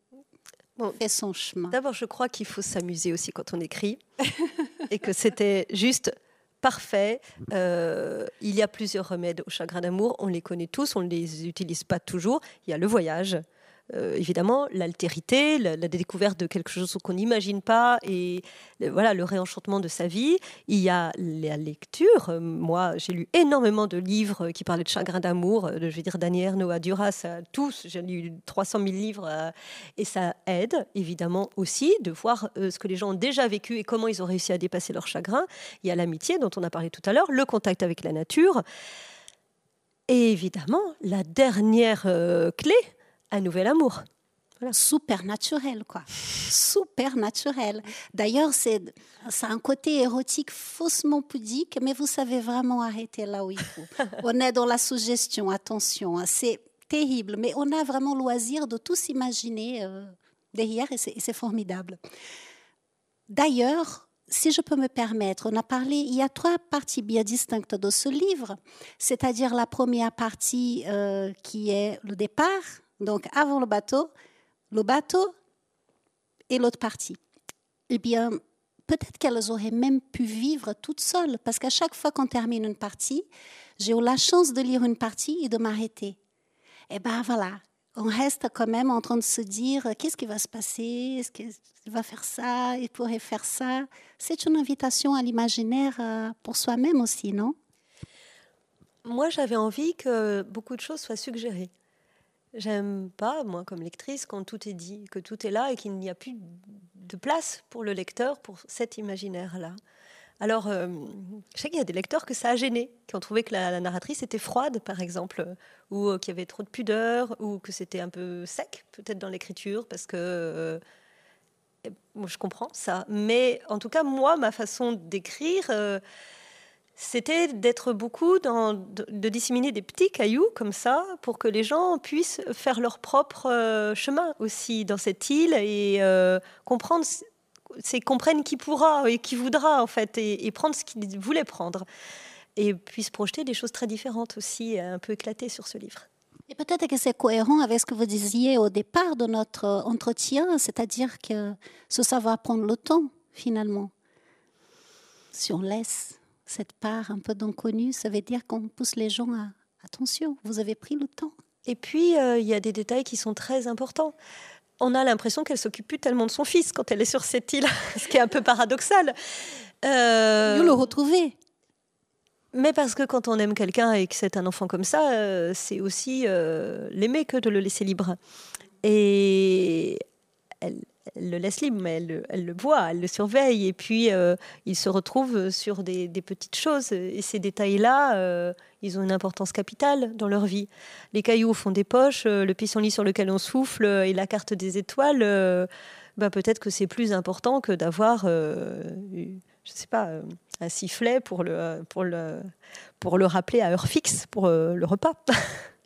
fait son chemin. D'abord, je crois qu'il faut s'amuser aussi quand on écrit, et que c'était juste parfait. Euh, il y a plusieurs remèdes au chagrin d'amour. On les connaît tous, on ne les utilise pas toujours. Il y a le voyage. Euh, évidemment, l'altérité, la, découverte de quelque chose qu'on n'imagine pas et voilà le réenchantement de sa vie. Il y a la lecture. Moi, j'ai lu énormément de livres qui parlaient de chagrin d'amour, je vais dire, Daniel Noah Duras, tous. J'ai lu 300 000 livres euh, et ça aide évidemment aussi de voir euh, ce que les gens ont déjà vécu et comment ils ont réussi à dépasser leur chagrin. Il y a l'amitié dont on a parlé tout à l'heure, le contact avec la nature. Et évidemment, la dernière clé, un nouvel amour. Voilà. Super naturel, quoi. Super naturel. D'ailleurs, c'est un côté érotique faussement pudique, mais vous savez vraiment arrêter là où il faut. on est dans la suggestion, attention, hein. c'est terrible, mais on a vraiment loisir de tout s'imaginer euh, derrière et c'est formidable. D'ailleurs, si je peux me permettre, on a parlé, il y a trois parties bien distinctes de ce livre, c'est-à-dire la première partie euh, qui est le départ, donc avant le bateau, le bateau et l'autre partie. Eh bien, peut-être qu'elles auraient même pu vivre toutes seules, parce qu'à chaque fois qu'on termine une partie, j'ai eu la chance de lire une partie et de m'arrêter. Eh bien voilà, on reste quand même en train de se dire qu'est-ce qui va se passer, est-ce qu'il va faire ça, il pourrait faire ça? C'est une invitation à l'imaginaire euh, pour soi-même aussi, non? Moi, j'avais envie que beaucoup de choses soient suggérées. J'aime pas, moi, comme lectrice, quand tout est dit, que tout est là et qu'il n'y a plus de place pour le lecteur, pour cet imaginaire-là. Alors, euh, je sais qu'il y a des lecteurs que ça a gêné, qui ont trouvé que la, narratrice était froide, par exemple, ou euh, qu'il y avait trop de pudeur, ou que c'était un peu sec, peut-être dans l'écriture, parce que euh, moi, je comprends ça. Mais en tout cas, moi, ma façon d'écrire, c'était d'être beaucoup dans, de, disséminer des petits cailloux comme ça pour que les gens puissent faire leur propre euh, chemin aussi dans cette île et euh, comprendre comprennent qui pourra et qui voudra en fait et, prendre ce qu'ils voulaient prendre et puissent projeter des choses très différentes aussi un peu éclatées sur ce livre. Et peut-être que c'est cohérent avec ce que vous disiez au départ de notre entretien, c'est-à-dire que ce savoir prendre le temps finalement. Si on laisse cette part un peu d'inconnu, ça veut dire qu'on pousse les gens à attention, vous avez pris le temps. Et puis, euh, il y a des détails qui sont très importants. On a l'impression qu'elle s'occupe plus tellement de son fils quand elle est sur cette île, ce qui est un peu paradoxal. Euh... Vous le retrouvez. Mais parce que quand on aime quelqu'un et que c'est un enfant comme ça, euh, c'est aussi euh, l'aimer que de le laisser libre. Et elle, elle le laisse libre, mais elle, le voit, elle le surveille. Et puis, euh, il se retrouve sur des, petites choses. Et ces détails-là, euh, ils ont une importance capitale dans leur vie. Les cailloux au fond des poches, euh, le pissenlit sur lequel on souffle et la carte des étoiles, bah, peut-être que c'est plus important que d'avoir, je sais pas, un sifflet pour le, pour, le, pour le rappeler à heure fixe pour le repas.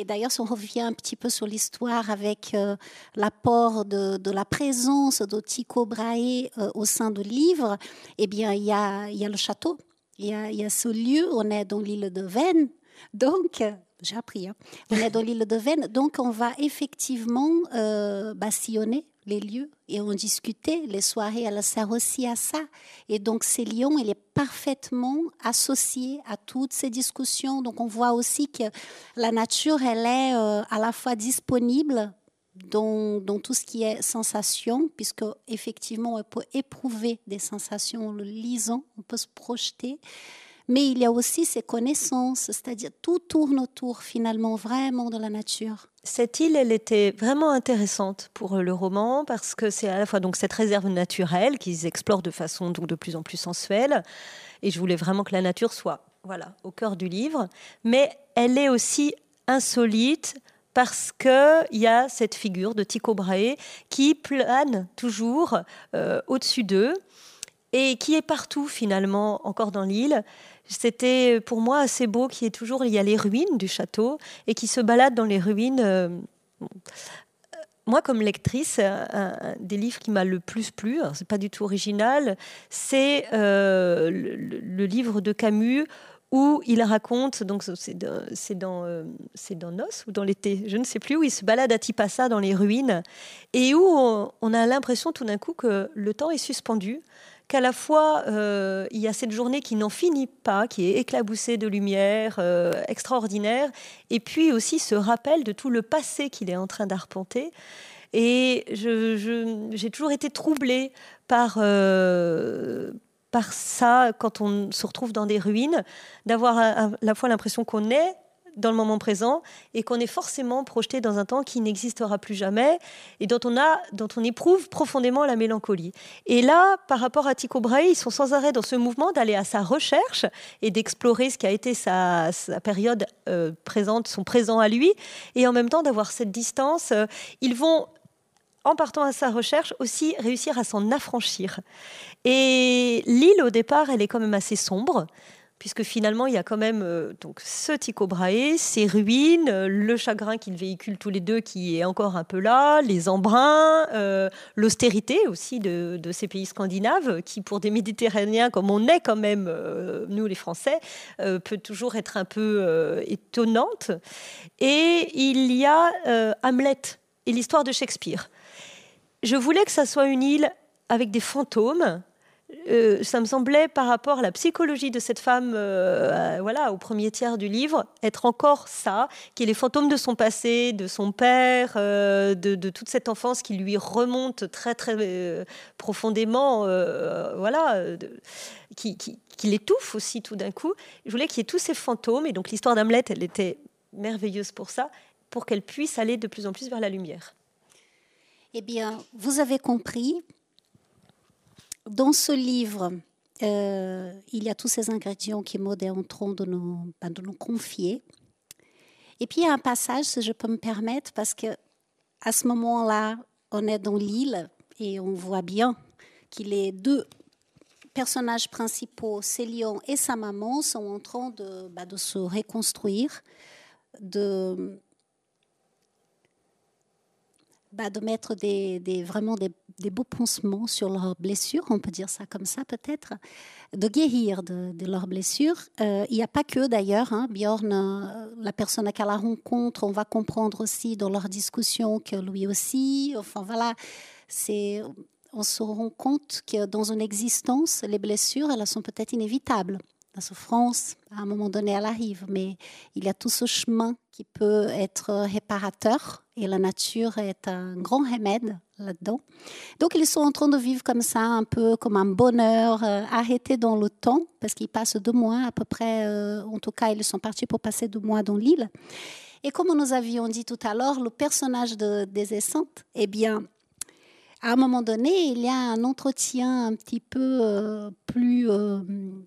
Et d'ailleurs, si on revient un petit peu sur l'histoire avec euh, l'apport de, la présence de Tycho Brahe euh, au sein du livre, eh bien, il y a, le château, il y a, ce lieu, on est dans l'île de Venne. Donc, j'ai appris, hein. on est dans l'île de Venne, donc on va effectivement euh, bastillonner les lieux et on discutait. Les soirées, elles servent aussi à ça. Et donc, ces lions, il est parfaitement associé à toutes ces discussions. Donc, on voit aussi que la nature, elle est euh, à la fois disponible dans, dans, tout ce qui est sensation, puisque effectivement, on peut éprouver des sensations en le lisant, on peut se projeter mais il y a aussi ses connaissances, c'est-à-dire tout tourne autour finalement vraiment de la nature. Cette île, elle était vraiment intéressante pour le roman parce que c'est à la fois donc cette réserve naturelle qu'ils explorent de façon donc de plus en plus sensuelle, et je voulais vraiment que la nature soit voilà au cœur du livre, mais elle est aussi insolite parce qu'il y a cette figure de Tycho Brahe qui plane toujours euh, au-dessus d'eux et qui est partout finalement encore dans l'île c'était pour moi assez beau qu'il y ait toujours il y a les ruines du château et qui se balade dans les ruines. Euh, moi, comme lectrice, un, des livres qui m'a le plus plu, c'est pas du tout original, c'est euh, le, livre de Camus où il raconte, donc c'est dans, euh, dans Nos ou dans l'été, je ne sais plus, où il se balade à Tipassa dans les ruines et où on a l'impression tout d'un coup que le temps est suspendu, qu'à la fois euh, il y a cette journée qui n'en finit pas, qui est éclaboussée de lumière, euh, extraordinaire, et puis aussi ce rappel de tout le passé qu'il est en train d'arpenter. Et j'ai toujours été troublée par, euh, par ça quand on se retrouve dans des ruines, d'avoir à la fois l'impression qu'on est dans le moment présent et qu'on est forcément projeté dans un temps qui n'existera plus jamais et dont on, a, dont on éprouve profondément la mélancolie. Et là, par rapport à Tycho Brahe, ils sont sans arrêt dans ce mouvement d'aller à sa recherche et d'explorer ce qui a été sa, période euh, présente, son présent à lui, et en même temps d'avoir cette distance. Euh, ils vont en partant à sa recherche, aussi réussir à s'en affranchir. Et l'île, au départ, elle est quand même assez sombre puisque finalement, il y a quand même euh, donc ce Tycho Brahe, ses ruines, euh, le chagrin qu'ils véhiculent tous les deux qui est encore un peu là, les embruns, euh, l'austérité aussi de, ces pays scandinaves, qui pour des Méditerranéens comme on est quand même, nous les Français, peut toujours être un peu étonnante. Et il y a Hamlet et l'histoire de Shakespeare. Je voulais que ça soit une île avec des fantômes, euh, ça me semblait, par rapport à la psychologie de cette femme, euh, voilà, au premier tiers du livre, être encore ça, qui est les fantômes de son passé, de son père, euh, de, toute cette enfance qui lui remonte très très profondément, voilà, qui, qui, qui l'étouffe aussi tout d'un coup. Je voulais qu'il y ait tous ces fantômes, et donc l'histoire d'Hamlet, elle était merveilleuse pour ça, pour qu'elle puisse aller de plus en plus vers la lumière. Eh bien, vous avez compris, dans ce livre, euh, il y a tous ces ingrédients qui en train de nous, ben, confier. Et puis il y a un passage, si je peux me permettre, parce que à ce moment-là, on est dans l'île et on voit bien qu'il est deux personnages principaux, Célion et sa maman, sont en train de, de se reconstruire, de, de mettre vraiment des, des, beaux pansements sur leurs blessures, on peut dire ça comme ça peut-être, de guérir de, leurs blessures. Euh, il n'y a pas que d'ailleurs, hein, Bjorn, euh, la personne qu'elle rencontre, on va comprendre aussi dans leur discussion que lui aussi, enfin voilà, c'est on se rend compte que dans une existence, les blessures, elles sont peut-être inévitables. La souffrance, à un moment donné, elle arrive, mais il y a tout ce chemin qui peut être réparateur et la nature est un grand remède là-dedans. Donc ils sont en train de vivre comme ça, un peu comme un bonheur euh, arrêté dans le temps, parce qu'ils passent deux mois à peu près, euh, en tout cas ils sont partis pour passer deux mois dans l'île. Et comme nous avions dit tout à l'heure, le personnage de, des Essantes, eh bien, à un moment donné, il y a un entretien un petit peu euh, plus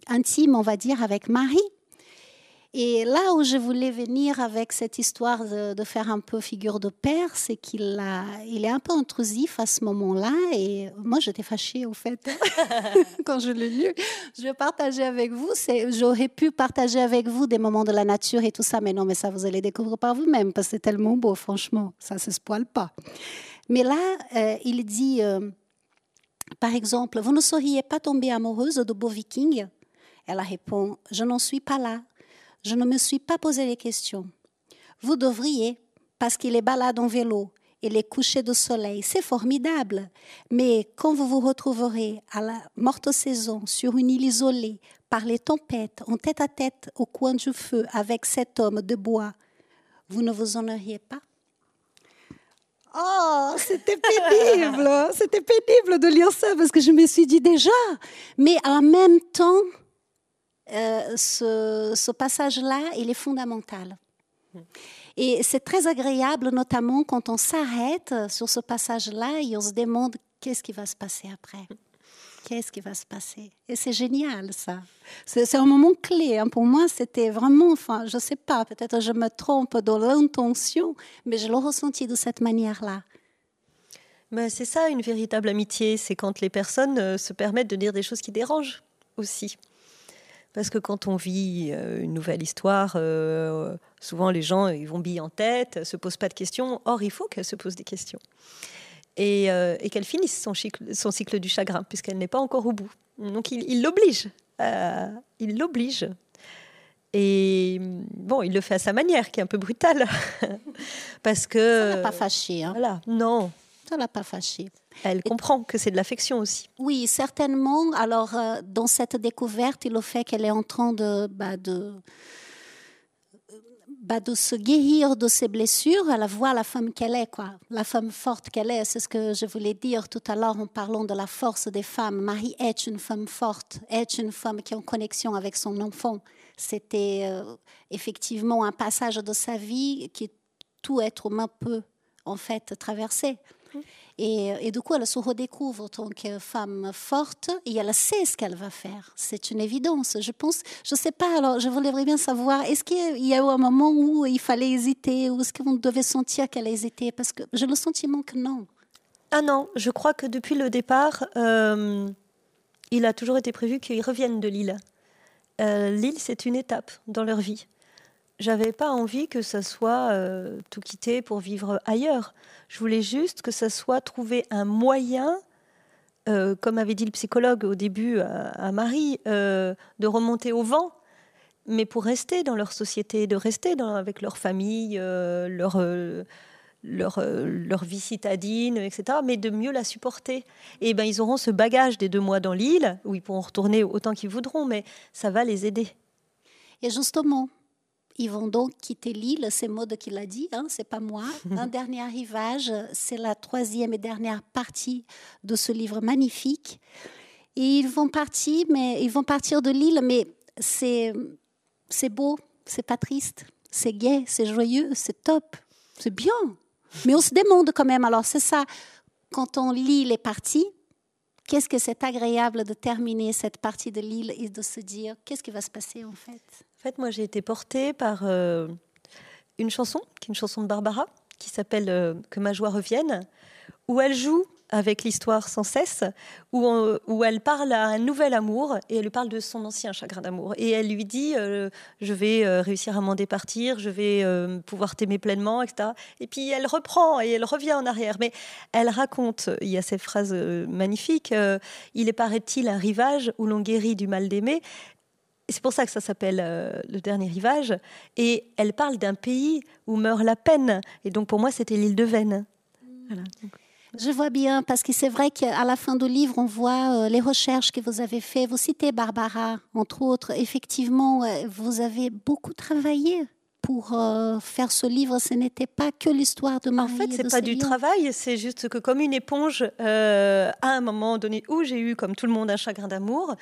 intime, on va dire, avec Marie. Et là où je voulais venir avec cette histoire de, faire un peu figure de père, c'est qu'il il est un peu intrusif à ce moment-là. Et moi, j'étais fâchée, au fait, quand je l'ai lu. Je vais partager avec vous. J'aurais pu partager avec vous des moments de la nature et tout ça, mais non, mais ça, vous allez découvrir par vous-même, parce que c'est tellement beau, franchement. Ça ne se spoile pas. Mais là, euh, il dit, euh, par exemple, vous ne seriez pas tombée amoureuse de beaux vikings? Elle répond, je n'en suis pas là. Je ne me suis pas posé les questions. Vous devriez, parce qu'il est balade en vélo et les couchers de soleil, c'est formidable. Mais quand vous vous retrouverez à la morte saison sur une île isolée, par les tempêtes, en tête à tête au coin du feu avec cet homme de bois, vous ne vous en pas? Oh, c'était pénible, c'était pénible de lire ça parce que je me suis dit déjà, mais en même temps, euh, ce, passage-là, il est fondamental. Et c'est très agréable, notamment quand on s'arrête sur ce passage-là et on se demande qu'est-ce qui va se passer après qu'est-ce qui va se passer? Et c'est génial, ça. C'est un moment clé. Hein. Pour moi, c'était vraiment, enfin, je ne sais pas, peut-être je me trompe dans l'intention, mais je l'ai ressenti de cette manière-là. C'est ça, une véritable amitié. C'est quand les personnes euh, se permettent de dire des choses qui dérangent aussi. Parce que quand on vit euh, une nouvelle histoire, euh, souvent les gens ils vont bille en tête, se posent pas de questions. Or, il faut qu'elles se posent des questions. Euh, et, qu'elle finisse son cycle, son cycle, du chagrin, puisqu'elle n'est pas encore au bout. Donc il l'oblige. Euh, il l'oblige. Et bon, il le fait à sa manière, qui est un peu brutale. parce que. Ça l'a pas fâché. Hein. Voilà, non. Ça l'a pas fâché. Elle comprend que c'est de l'affection aussi. Oui, certainement. Alors, euh, dans cette découverte le fait qu'elle est en train de, bah, de bah, de se guérir de ses blessures, elle voit la femme qu'elle est, quoi. La femme forte qu'elle est, c'est ce que je voulais dire tout à l'heure en parlant de la force des femmes. Marie est une femme forte, est une femme qui est en connexion avec son enfant. C'était euh, effectivement un passage de sa vie qui tout être humain peut en fait traverser. Et, du coup, elle se redécouvre en tant que femme forte et elle sait ce qu'elle va faire. C'est une évidence. Je pense, je ne sais pas, alors je voudrais bien savoir, est-ce qu'il y a eu un moment où il fallait hésiter ou est-ce qu'on devait sentir qu'elle a hésité? Parce que j'ai le sentiment que non. Ah non, je crois que depuis le départ, euh, il a toujours été prévu qu'ils reviennent de l'île. Euh, l'île, c'est une étape dans leur vie j'avais pas envie que ça soit euh, tout quitter pour vivre ailleurs. Je voulais juste que ça soit trouver un moyen, euh, comme avait dit le psychologue au début à, Marie, euh, de remonter au vent, mais pour rester dans leur société, de rester avec leur famille, leur, leur, leur, vie citadine, etc., mais de mieux la supporter. Et ben, ils auront ce bagage des deux mois dans l'île, où ils pourront retourner autant qu'ils voudront, mais ça va les aider. Et justement, ils vont donc quitter l'île, c'est Maud qui l'a dit, hein, c'est pas moi. Un dernier arrivage, c'est la troisième et dernière partie de ce livre magnifique. Et ils vont partir, mais ils vont partir de l'île, mais c'est c'est beau, c'est pas triste, c'est gai, c'est joyeux, c'est top, c'est bien. Mais on se demande quand même. Alors c'est ça, quand on lit les parties, qu'est-ce que c'est agréable de terminer cette partie de l'île et de se dire qu'est-ce qui va se passer en fait? En fait, moi, j'ai été portée par euh, une chanson, qui est une chanson de Barbara, qui s'appelle euh, Que ma joie revienne, où elle joue avec l'histoire sans cesse, où, où, elle parle à un nouvel amour et elle lui parle de son ancien chagrin d'amour. Et elle lui dit euh, Je vais euh, réussir à m'en départir, je vais euh, pouvoir t'aimer pleinement, etc. Et puis elle reprend et elle revient en arrière. Mais elle raconte il y a ces phrases magnifiques Il est, paraît-il, un rivage où l'on guérit du mal d'aimer. C'est pour ça que ça s'appelle le dernier rivage. Et elle parle d'un pays où meurt la peine. Et donc pour moi, c'était l'île de Venne. Voilà. Je vois bien, parce que c'est vrai qu'à la fin du livre, on voit euh, les recherches que vous avez faites. Vous citez Barbara, entre autres. Effectivement, euh, vous avez beaucoup travaillé pour euh, faire ce livre. Ce n'était pas que l'histoire de Marie. En fait, c'est pas du travail, c'est juste que comme une éponge, à un moment donné où j'ai eu, comme tout le monde, un chagrin d'amour,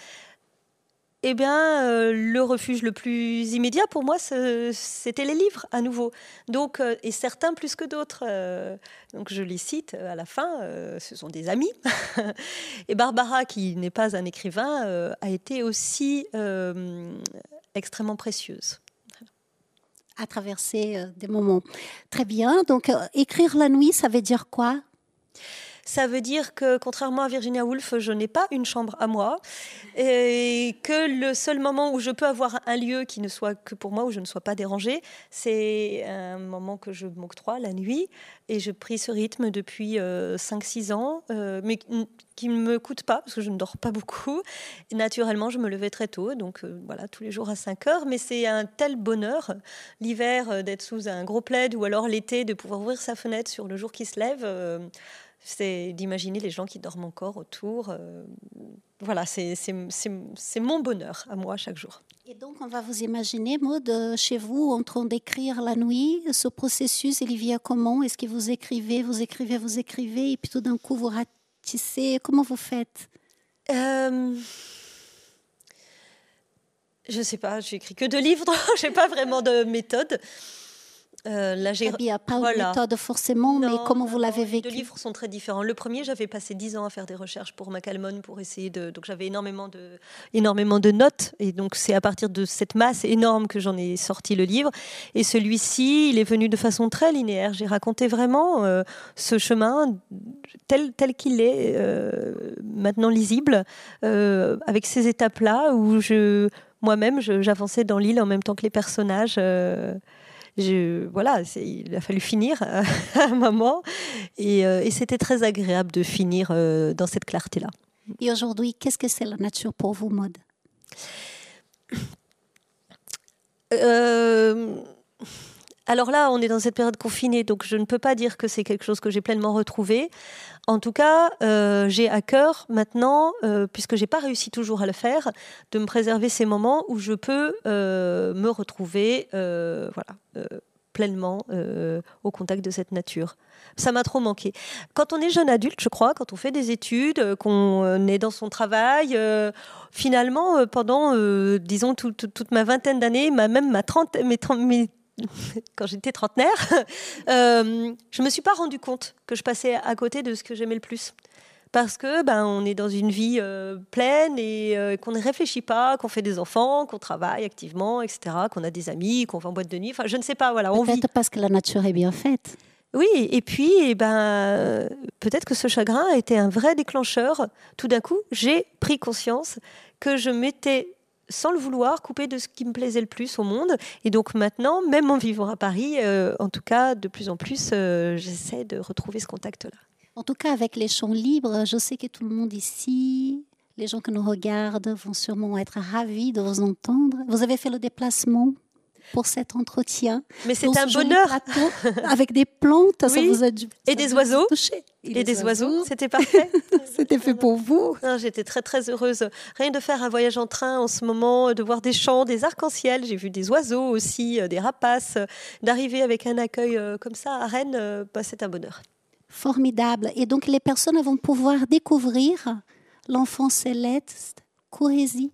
eh bien, euh, le refuge le plus immédiat pour moi, c'était les livres à nouveau. Donc, euh, et certains plus que d'autres. Euh, donc, je les cite à la fin. ce sont des amis. et Barbara, qui n'est pas un écrivain, a été aussi extrêmement précieuse. À traverser des moments. Très bien. Donc, écrire la nuit, ça veut dire quoi? Ça veut dire que, contrairement à Virginia Woolf, je n'ai pas une chambre à moi et que le seul moment où je peux avoir un lieu qui ne soit que pour moi, où je ne sois pas dérangée, c'est un moment que je m'octroie la nuit. Et je pris ce rythme depuis 5-6 euh, ans, euh, mais qui ne me coûte pas, parce que je ne dors pas beaucoup. Naturellement, je me levais très tôt, donc euh, voilà, tous les jours à 5 heures. Mais c'est un tel bonheur, l'hiver, d'être sous un gros plaid, ou alors l'été, de pouvoir ouvrir sa fenêtre sur le jour qui se lève c'est d'imaginer les gens qui dorment encore autour. Euh, voilà, c'est mon bonheur à moi chaque jour. Et donc, on va vous imaginer, Maud, chez vous, en train d'écrire la nuit, ce processus, il vient comment Est-ce que vous écrivez, vous écrivez, vous écrivez, et puis tout d'un coup, vous ratissez Comment vous faites? Euh... Je ne sais pas, j'écris que de livres, je n'ai pas vraiment de méthode. Euh. Il n'y a pas de méthode forcément, mais comment vous l'avez vécu Les deux livres sont très différents. Le premier, j'avais passé dix ans à faire des recherches pour Macalmon pour essayer de. Donc j'avais énormément de, énormément de notes. Et donc c'est à partir de cette masse énorme que j'en ai sorti le livre. Et celui-ci, il est venu de façon très linéaire. J'ai raconté vraiment euh, ce chemin tel, tel qu'il est, euh, maintenant lisible, avec ces étapes-là où je. Moi-même, j'avançais dans l'île en même temps que les personnages je, voilà, il a fallu finir à un moment. Euh, et, c'était très agréable de finir euh, dans cette clarté-là. Et aujourd'hui, qu'est-ce que c'est la nature pour vous, Maude? Euh, alors là, on est dans cette période confinée, donc je ne peux pas dire que c'est quelque chose que j'ai pleinement retrouvé. En tout cas, euh, j'ai à cœur maintenant, euh, puisque j'ai pas réussi toujours à le faire, de me préserver ces moments où je peux euh, me retrouver, voilà, pleinement au contact de cette nature. Ça m'a trop manqué. Quand on est jeune adulte, je crois, quand on fait des études, qu'on est dans son travail, finalement, pendant, disons, toute ma vingtaine d'années, même ma trentaine, mes, mes quand j'étais trentenaire, euh, je me suis pas rendu compte que je passais à côté de ce que j'aimais le plus. Parce que ben on est dans une vie euh, pleine et euh, qu'on ne réfléchit pas, qu'on fait des enfants, qu'on travaille activement, etc., qu'on a des amis, qu'on va en boîte de nuit. Enfin, je ne sais pas. Voilà, on vit. parce que la nature est bien faite. Oui, et puis eh ben, peut-être que ce chagrin a été un vrai déclencheur. Tout d'un coup, j'ai pris conscience que je m'étais sans le vouloir, couper de ce qui me plaisait le plus au monde. Et donc maintenant, même en vivant à Paris, euh, en tout cas, de plus en plus, euh, j'essaie de retrouver ce contact-là. En tout cas, avec les champs libres, je sais que tout le monde ici, les gens qui nous regardent, vont sûrement être ravis de vous entendre. Vous avez fait le déplacement pour cet entretien. Mais c'est un bonheur. avec des plantes, ça vous a dû, Et des oiseaux. Et, des oiseaux, c'était parfait. c'était fait pour vous. J'étais très très heureuse. Rien de faire un voyage en train en ce moment, de voir des champs, des arcs-en-ciel. J'ai vu des oiseaux aussi, euh, des rapaces. D'arriver avec un accueil euh, comme ça à Rennes, euh, bah, c'est un bonheur. Formidable. Et donc les personnes vont pouvoir découvrir l'enfant céleste, Cohésie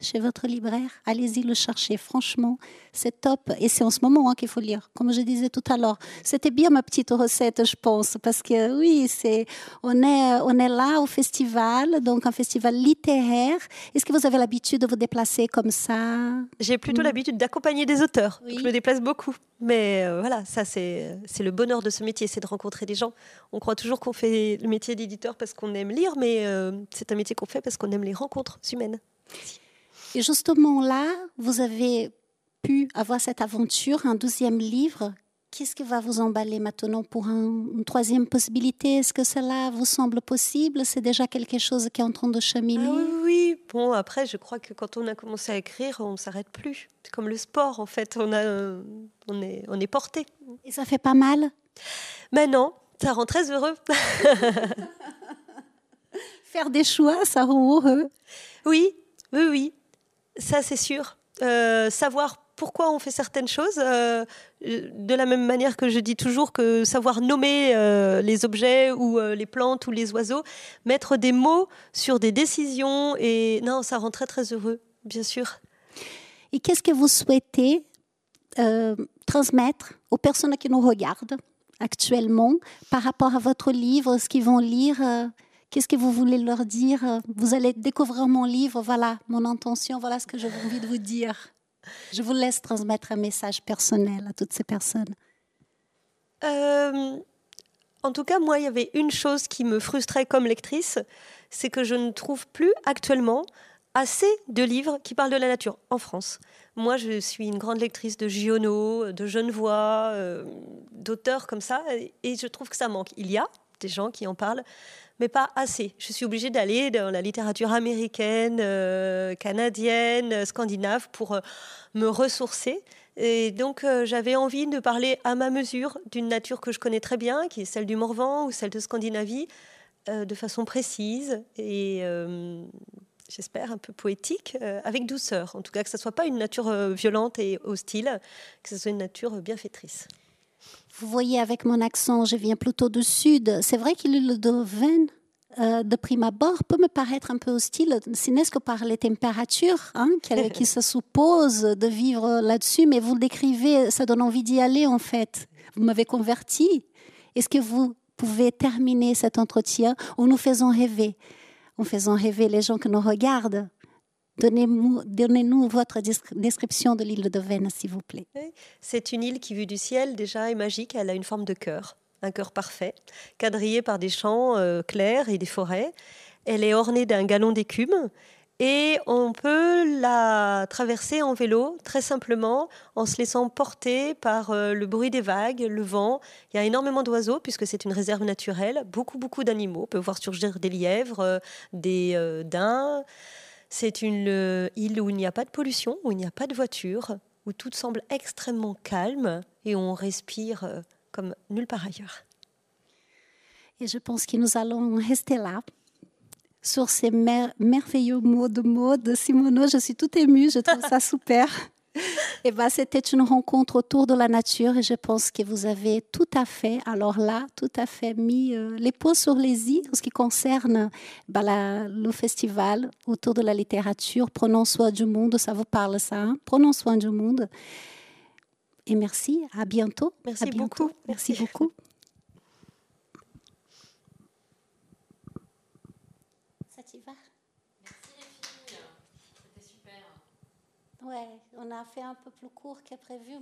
chez votre libraire. Allez-y le chercher, franchement, c'est top. Et c'est en ce moment hein, qu'il faut lire, comme je disais tout à l'heure. C'était bien ma petite recette, je pense, parce que oui, c'est on est on est là au festival, donc un festival littéraire. Est-ce que vous avez l'habitude de vous déplacer comme ça? J'ai plutôt Mm. l'habitude d'accompagner des auteurs. Oui. Je me déplace beaucoup. Mais euh, voilà, ça c'est c'est le bonheur de ce métier, c'est de rencontrer des gens. On croit toujours qu'on fait le métier d'éditeur parce qu'on aime lire, mais euh, c'est un métier qu'on fait parce qu'on aime les rencontres humaines. Et justement là, vous avez pu avoir cette aventure, un deuxième livre. Qu'est-ce qui va vous emballer maintenant pour un- une troisième possibilité? Est-ce que cela vous semble possible? C'est déjà quelque chose qui est en train de cheminer? Ah oui, oui. Bon, après, je crois que quand on a commencé à écrire, on ne s'arrête plus. C'est comme le sport, en fait. On, a, euh, on, est, on est porté. Et ça fait pas mal? Maintenant, ça rend très heureux. Faire des choix, ça rend heureux. Oui, oui, oui. Ça, c'est sûr. Euh, savoir pourquoi on fait certaines choses, euh, de la même manière que je dis toujours que savoir nommer euh, les objets ou les plantes ou les oiseaux, mettre des mots sur des décisions, et non, ça rend très, très heureux, bien sûr. Et qu'est-ce que vous souhaitez transmettre aux personnes qui nous regardent actuellement par rapport à votre livre, ce qu'ils vont lire Qu'est-ce que vous voulez leur dire? Vous allez découvrir mon livre, voilà mon intention, voilà ce que j'ai envie de vous dire. Je vous laisse transmettre un message personnel à toutes ces personnes. Euh, en tout cas, moi, il y avait une chose qui me frustrait comme lectrice, c'est que je ne trouve plus actuellement assez de livres qui parlent de la nature en France. Moi, je suis une grande lectrice de Giono, de Genevois, euh, d'auteurs comme ça, et je trouve que ça manque. Il y a des gens qui en parlent, mais pas assez. Je suis obligée d'aller dans la littérature américaine, euh, canadienne, scandinave pour euh, me ressourcer. Et donc, euh, j'avais envie de parler à ma mesure d'une nature que je connais très bien, qui est celle du Morvan ou celle de Scandinavie, euh, de façon précise et, euh, j'espère, un peu poétique, euh, avec douceur. En tout cas, que ce ne soit pas une nature euh, violente et hostile, que ce soit une nature euh, bienfaitrice. Vous voyez avec mon accent, je viens plutôt du sud. C'est vrai que l'île de Vennes, euh, de prime abord, peut me paraître un peu hostile, si n'est-ce que par les températures hein, qui, qui se supposent de vivre là-dessus. Mais vous le décrivez, ça donne envie d'y aller en fait. Vous m'avez converti. Est-ce que vous pouvez terminer cet entretien en nous faisant rêver, en faisant rêver les gens qui nous regardent Donnez-nous donnez votre description de l'île de Vennes, s'il vous plaît. C'est une île qui, vue du ciel, déjà est magique. Elle a une forme de cœur, un cœur parfait, quadrillé par des champs euh, clairs et des forêts. Elle est ornée d'un galon d'écume et on peut la traverser en vélo très simplement en se laissant porter par euh, le bruit des vagues, le vent. Il y a énormément d'oiseaux puisque c'est une réserve naturelle, beaucoup beaucoup d'animaux. On peut voir surgir des lièvres, euh, des daims. C'est une euh, île où il n'y a pas de pollution, où il n'y a pas de voiture, où tout semble extrêmement calme et où on respire euh, comme nulle part ailleurs. Et je pense que nous allons rester là sur ces mer merveilleux mots de mode. Simono, je suis toute émue, je trouve ça super. Et ben, c'était une rencontre autour de la nature et je pense que vous avez tout à fait, alors là, tout à fait mis euh, les pots sur les i en ce qui concerne ben, la, le festival autour de la littérature. Prenons soin du monde, ça vous parle ça hein? Prenons soin du monde. Et merci, à bientôt. Merci à bientôt. beaucoup. Merci, Merci. beaucoup. Ça t'y va? Merci les filles, c'était super. Ouais, on a fait un peu plus court que prévu,